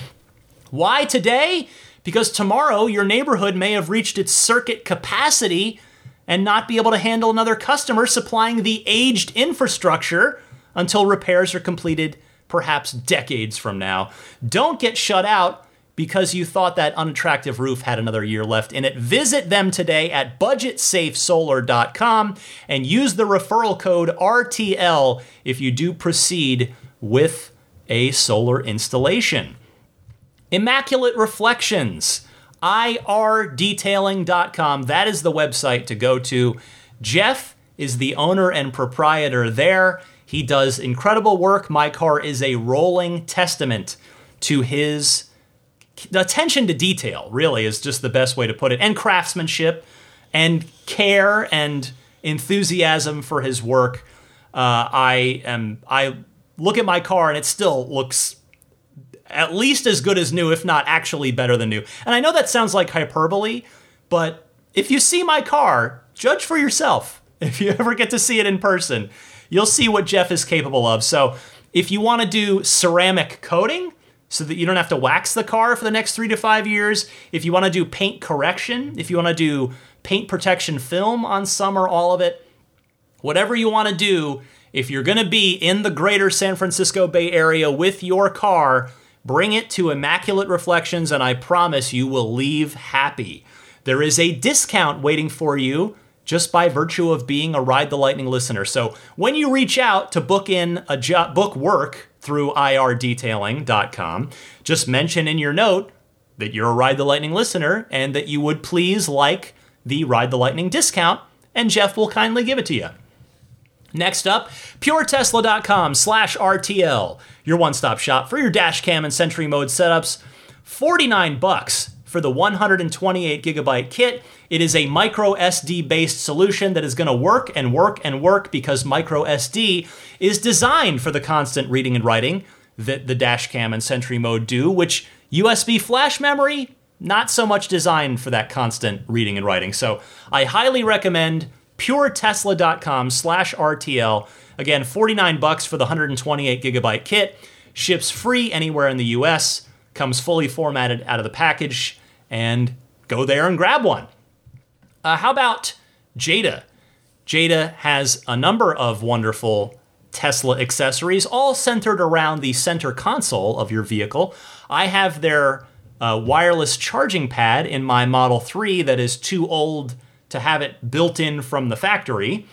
Speaker 1: Why today? Because tomorrow your neighborhood may have reached its circuit capacity and not be able to handle another customer supplying the aged infrastructure until repairs are completed, perhaps decades from now. Don't get shut out because you thought that unattractive roof had another year left in it. Visit them today at budgetsafesolar.com and use the referral code RTL if you do proceed with a solar installation. Immaculate Reflections, irdetailing.com. That is the website to go to. Jeff is the owner and proprietor there. He does incredible work. My car is a rolling testament to his attention to detail, really, is just the best way to put it, and craftsmanship and care and enthusiasm for his work. Uh, I am I look at my car and it still looks at least as good as new, if not actually better than new. And I know that sounds like hyperbole, but if you see my car, judge for yourself. If you ever get to see it in person, you'll see what Jeff is capable of. So if you want to do ceramic coating, so that you don't have to wax the car for the next three to five years. If you want to do paint correction, if you want to do paint protection film on some or all of it, whatever you want to do, if you're going to be in the greater San Francisco Bay Area with your car, bring it to Immaculate Reflections, and I promise you will leave happy. There is a discount waiting for you just by virtue of being a Ride the Lightning listener. So when you reach out to book in a job, book work through irdetailing.com, just mention in your note that you're a Ride the Lightning listener and that you would please like the Ride the Lightning discount, and Jeff will kindly give it to you. Next up, puretesla.com slash RTL, your one-stop shop for your dash cam and Sentry mode setups. 49 bucks for the 128 gigabyte kit. It is a micro SD based solution that is going to work and work and work because micro SD is designed for the constant reading and writing that the dashcam and Sentry mode do, which USB flash memory not so much designed for that constant reading and writing. So I highly recommend puretesla.com slash RTL. Again, 49 bucks for the 128 gigabyte kit. Ships free anywhere in the US. Comes fully formatted out of the package and go there and grab one. Uh, how about Jeda? Jeda has a number of wonderful Tesla accessories, all centered around the center console of your vehicle. I have their uh, wireless charging pad in my Model 3 that is too old to have it built in from the factory.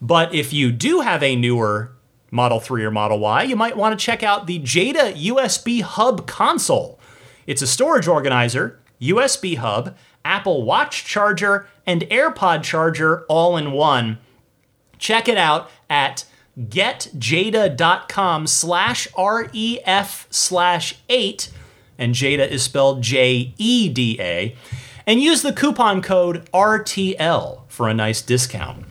Speaker 1: But if you do have a newer Model 3 or Model Y, you might want to check out the Jeda USB Hub console. It's a storage organizer USB hub, Apple Watch charger, and AirPod charger all in one. Check it out at getjeda.com slash ref slash 8 and jeda is spelled j-e-d-a and use the coupon code rtl for a nice discount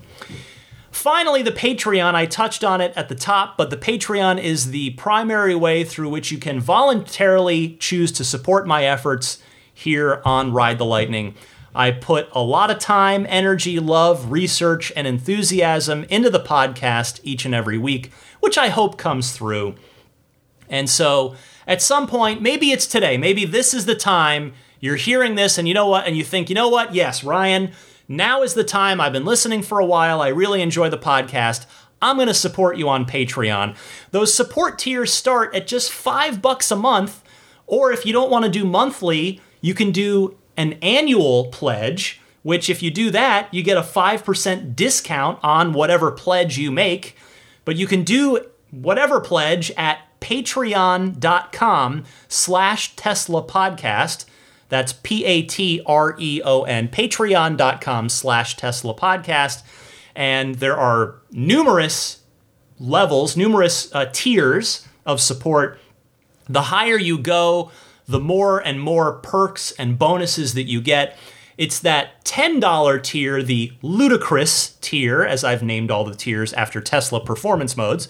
Speaker 1: finally the patreon i touched on it at the top but the patreon is the primary way through which you can voluntarily choose to support my efforts here on Ride the Lightning. I put a lot of time, energy, love, research, and enthusiasm into the podcast each and every week, which I hope comes through. And so at some point, maybe it's today, maybe this is the time you're hearing this and you know what, and you think, you know what, yes, Ryan, now is the time. I've been listening for a while. I really enjoy the podcast. I'm going to support you on Patreon. Those support tiers start at just five bucks a month, or if you don't want to do monthly, you can do an annual pledge, which if you do that, you get a 5% discount on whatever pledge you make. But you can do whatever pledge at patreon.com slash Tesla podcast. That's P A T R E O N, patreon.com slash Tesla podcast. And there are numerous levels, numerous uh, tiers of support. The higher you go, the more and more perks and bonuses that you get. It's that $10 tier, the ludicrous tier, as I've named all the tiers after Tesla performance modes.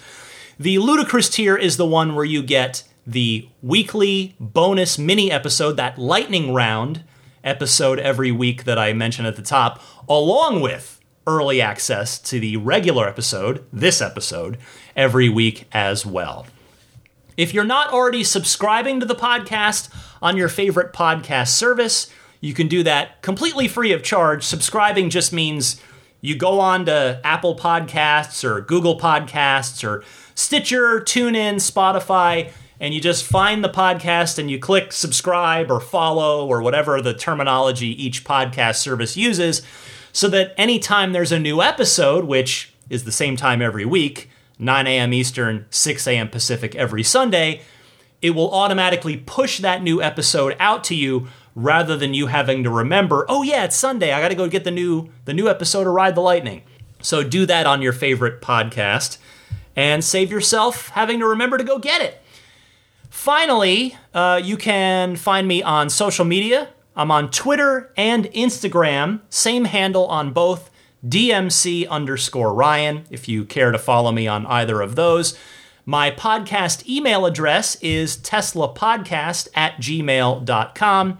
Speaker 1: The ludicrous tier is the one where you get the weekly bonus mini episode, that lightning round episode every week that I mentioned at the top, along with early access to the regular episode, this episode, every week as well. If you're not already subscribing to the podcast on your favorite podcast service, you can do that completely free of charge. Subscribing just means you go on to Apple Podcasts or Google Podcasts or Stitcher, TuneIn, Spotify, and you just find the podcast and you click subscribe or follow or whatever the terminology each podcast service uses so that anytime there's a new episode, which is the same time every week, 9 a.m. Eastern, 6 a.m. Pacific every Sunday, it will automatically push that new episode out to you rather than you having to remember, oh yeah, it's Sunday. I got to go get the new the new episode of Ride the Lightning. So do that on your favorite podcast and save yourself having to remember to go get it. Finally, uh, you can find me on social media. I'm on Twitter and Instagram, same handle on both, DMC underscore Ryan, if you care to follow me on either of those. My podcast email address is teslapodcast at gmail.com.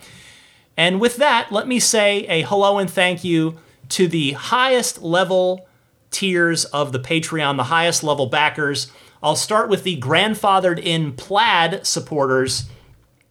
Speaker 1: And with that, let me say a hello and thank you to the highest level tiers of the Patreon, the highest level backers. I'll start with the grandfathered in plaid supporters.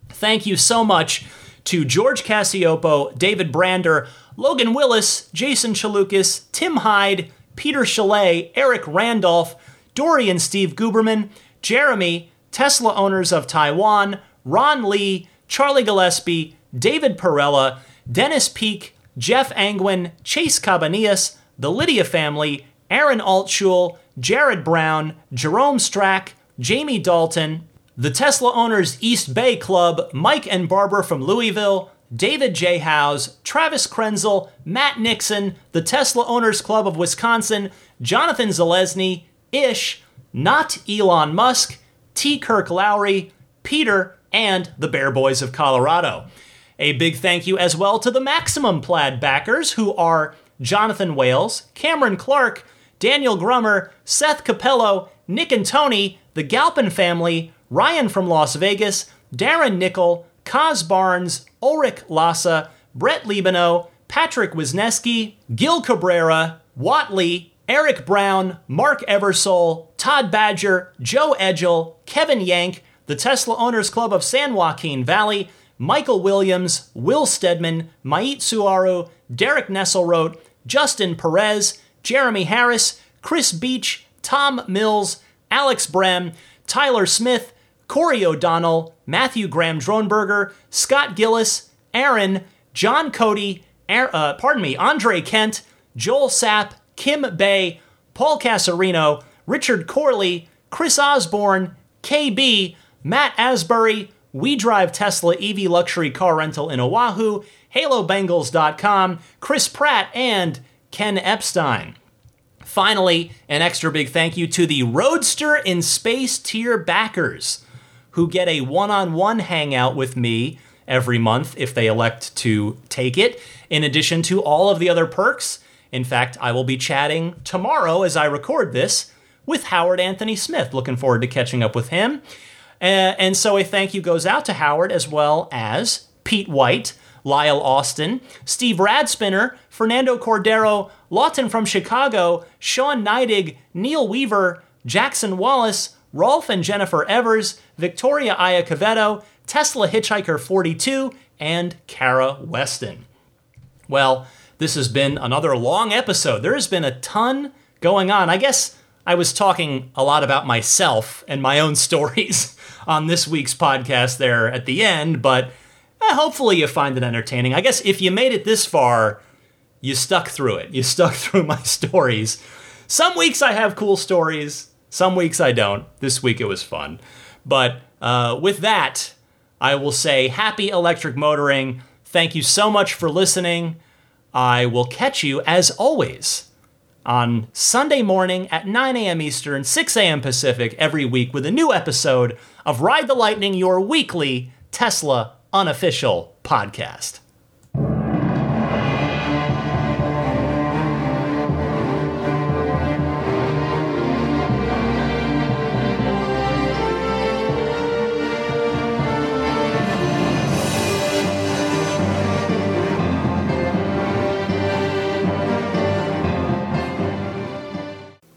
Speaker 1: Thank you so much to George Cassiopo, David Brander, Logan Willis, Jason Chalukas, Tim Hyde, Peter Chalet, Eric Randolph, Dory and Steve Guberman, Jeremy, Tesla owners of Taiwan, Ron Lee, Charlie Gillespie, David Perella, Dennis Peak, Jeff Angwin, Chase Cabanillas, the Lydia family, Aaron Altschul, Jared Brown, Jerome Strack, Jamie Dalton, the Tesla Owners East Bay Club, Mike and Barbara from Louisville, David J. Howes, Travis Krenzel, Matt Nixon, the Tesla Owners Club of Wisconsin, Jonathan Zalesny, Ish, not Elon Musk, T. Kirk Lowry, Peter, and the Bear Boys of Colorado. A big thank you as well to the Maximum Plaid backers, who are Jonathan Wales, Cameron Clark, Daniel Grummer, Seth Capello, Nick and Tony, the Galpin family, Ryan from Las Vegas, Darren Nickel, Kaz Barnes, Ulrich Lassa, Brett Libano, Patrick Wisneski, Gil Cabrera, Watley, Eric Brown, Mark Eversole, Todd Badger, Joe Edgel, Kevin Yank, the Tesla Owners Club of San Joaquin Valley, Michael Williams, Will Stedman, Mait Suaru, Derek Nesselrote, Justin Perez, Jeremy Harris, Chris Beach, Tom Mills, Alex Brem, Tyler Smith, Corey O'Donnell, Matthew Graham Dronberger, Scott Gillis, Aaron, John Cody, uh, pardon me, Andre Kent, Joel Sapp, Kim Bay, Paul Casarino, Richard Corley, Chris Osborne, KB, Matt Asbury, We Drive Tesla EV Luxury Car Rental in Oahu, HaloBengals.com, Chris Pratt, and Ken Epstein. Finally, an extra big thank you to the Roadster in Space tier backers who get a one on one hangout with me every month if they elect to take it, in addition to all of the other perks. In fact, I will be chatting tomorrow as I record this with Howard Anthony Smith. Looking forward to catching up with him. Uh, and so a thank you goes out to Howard as well as Pete White, Lyle Austin, Steve Radspinner, Fernando Cordero, Lawton from Chicago, Sean Neidig, Neil Weaver, Jackson Wallace, Rolf and Jennifer Evers, Victoria Iacovetto, Tesla Hitchhiker 42, and Kara Weston. Well, this has been another long episode. There has been a ton going on. I guess I was talking a lot about myself and my own stories on this week's podcast there at the end, but eh, hopefully you find it entertaining. I guess if you made it this far, you stuck through it. You stuck through my stories. Some weeks I have cool stories, some weeks I don't. This week it was fun. But uh, with that, I will say happy electric motoring. Thank you so much for listening. I will catch you, as always, on Sunday morning at 9 a.m. Eastern, 6 a.m. Pacific every week with a new episode of Ride the Lightning, your weekly Tesla unofficial podcast.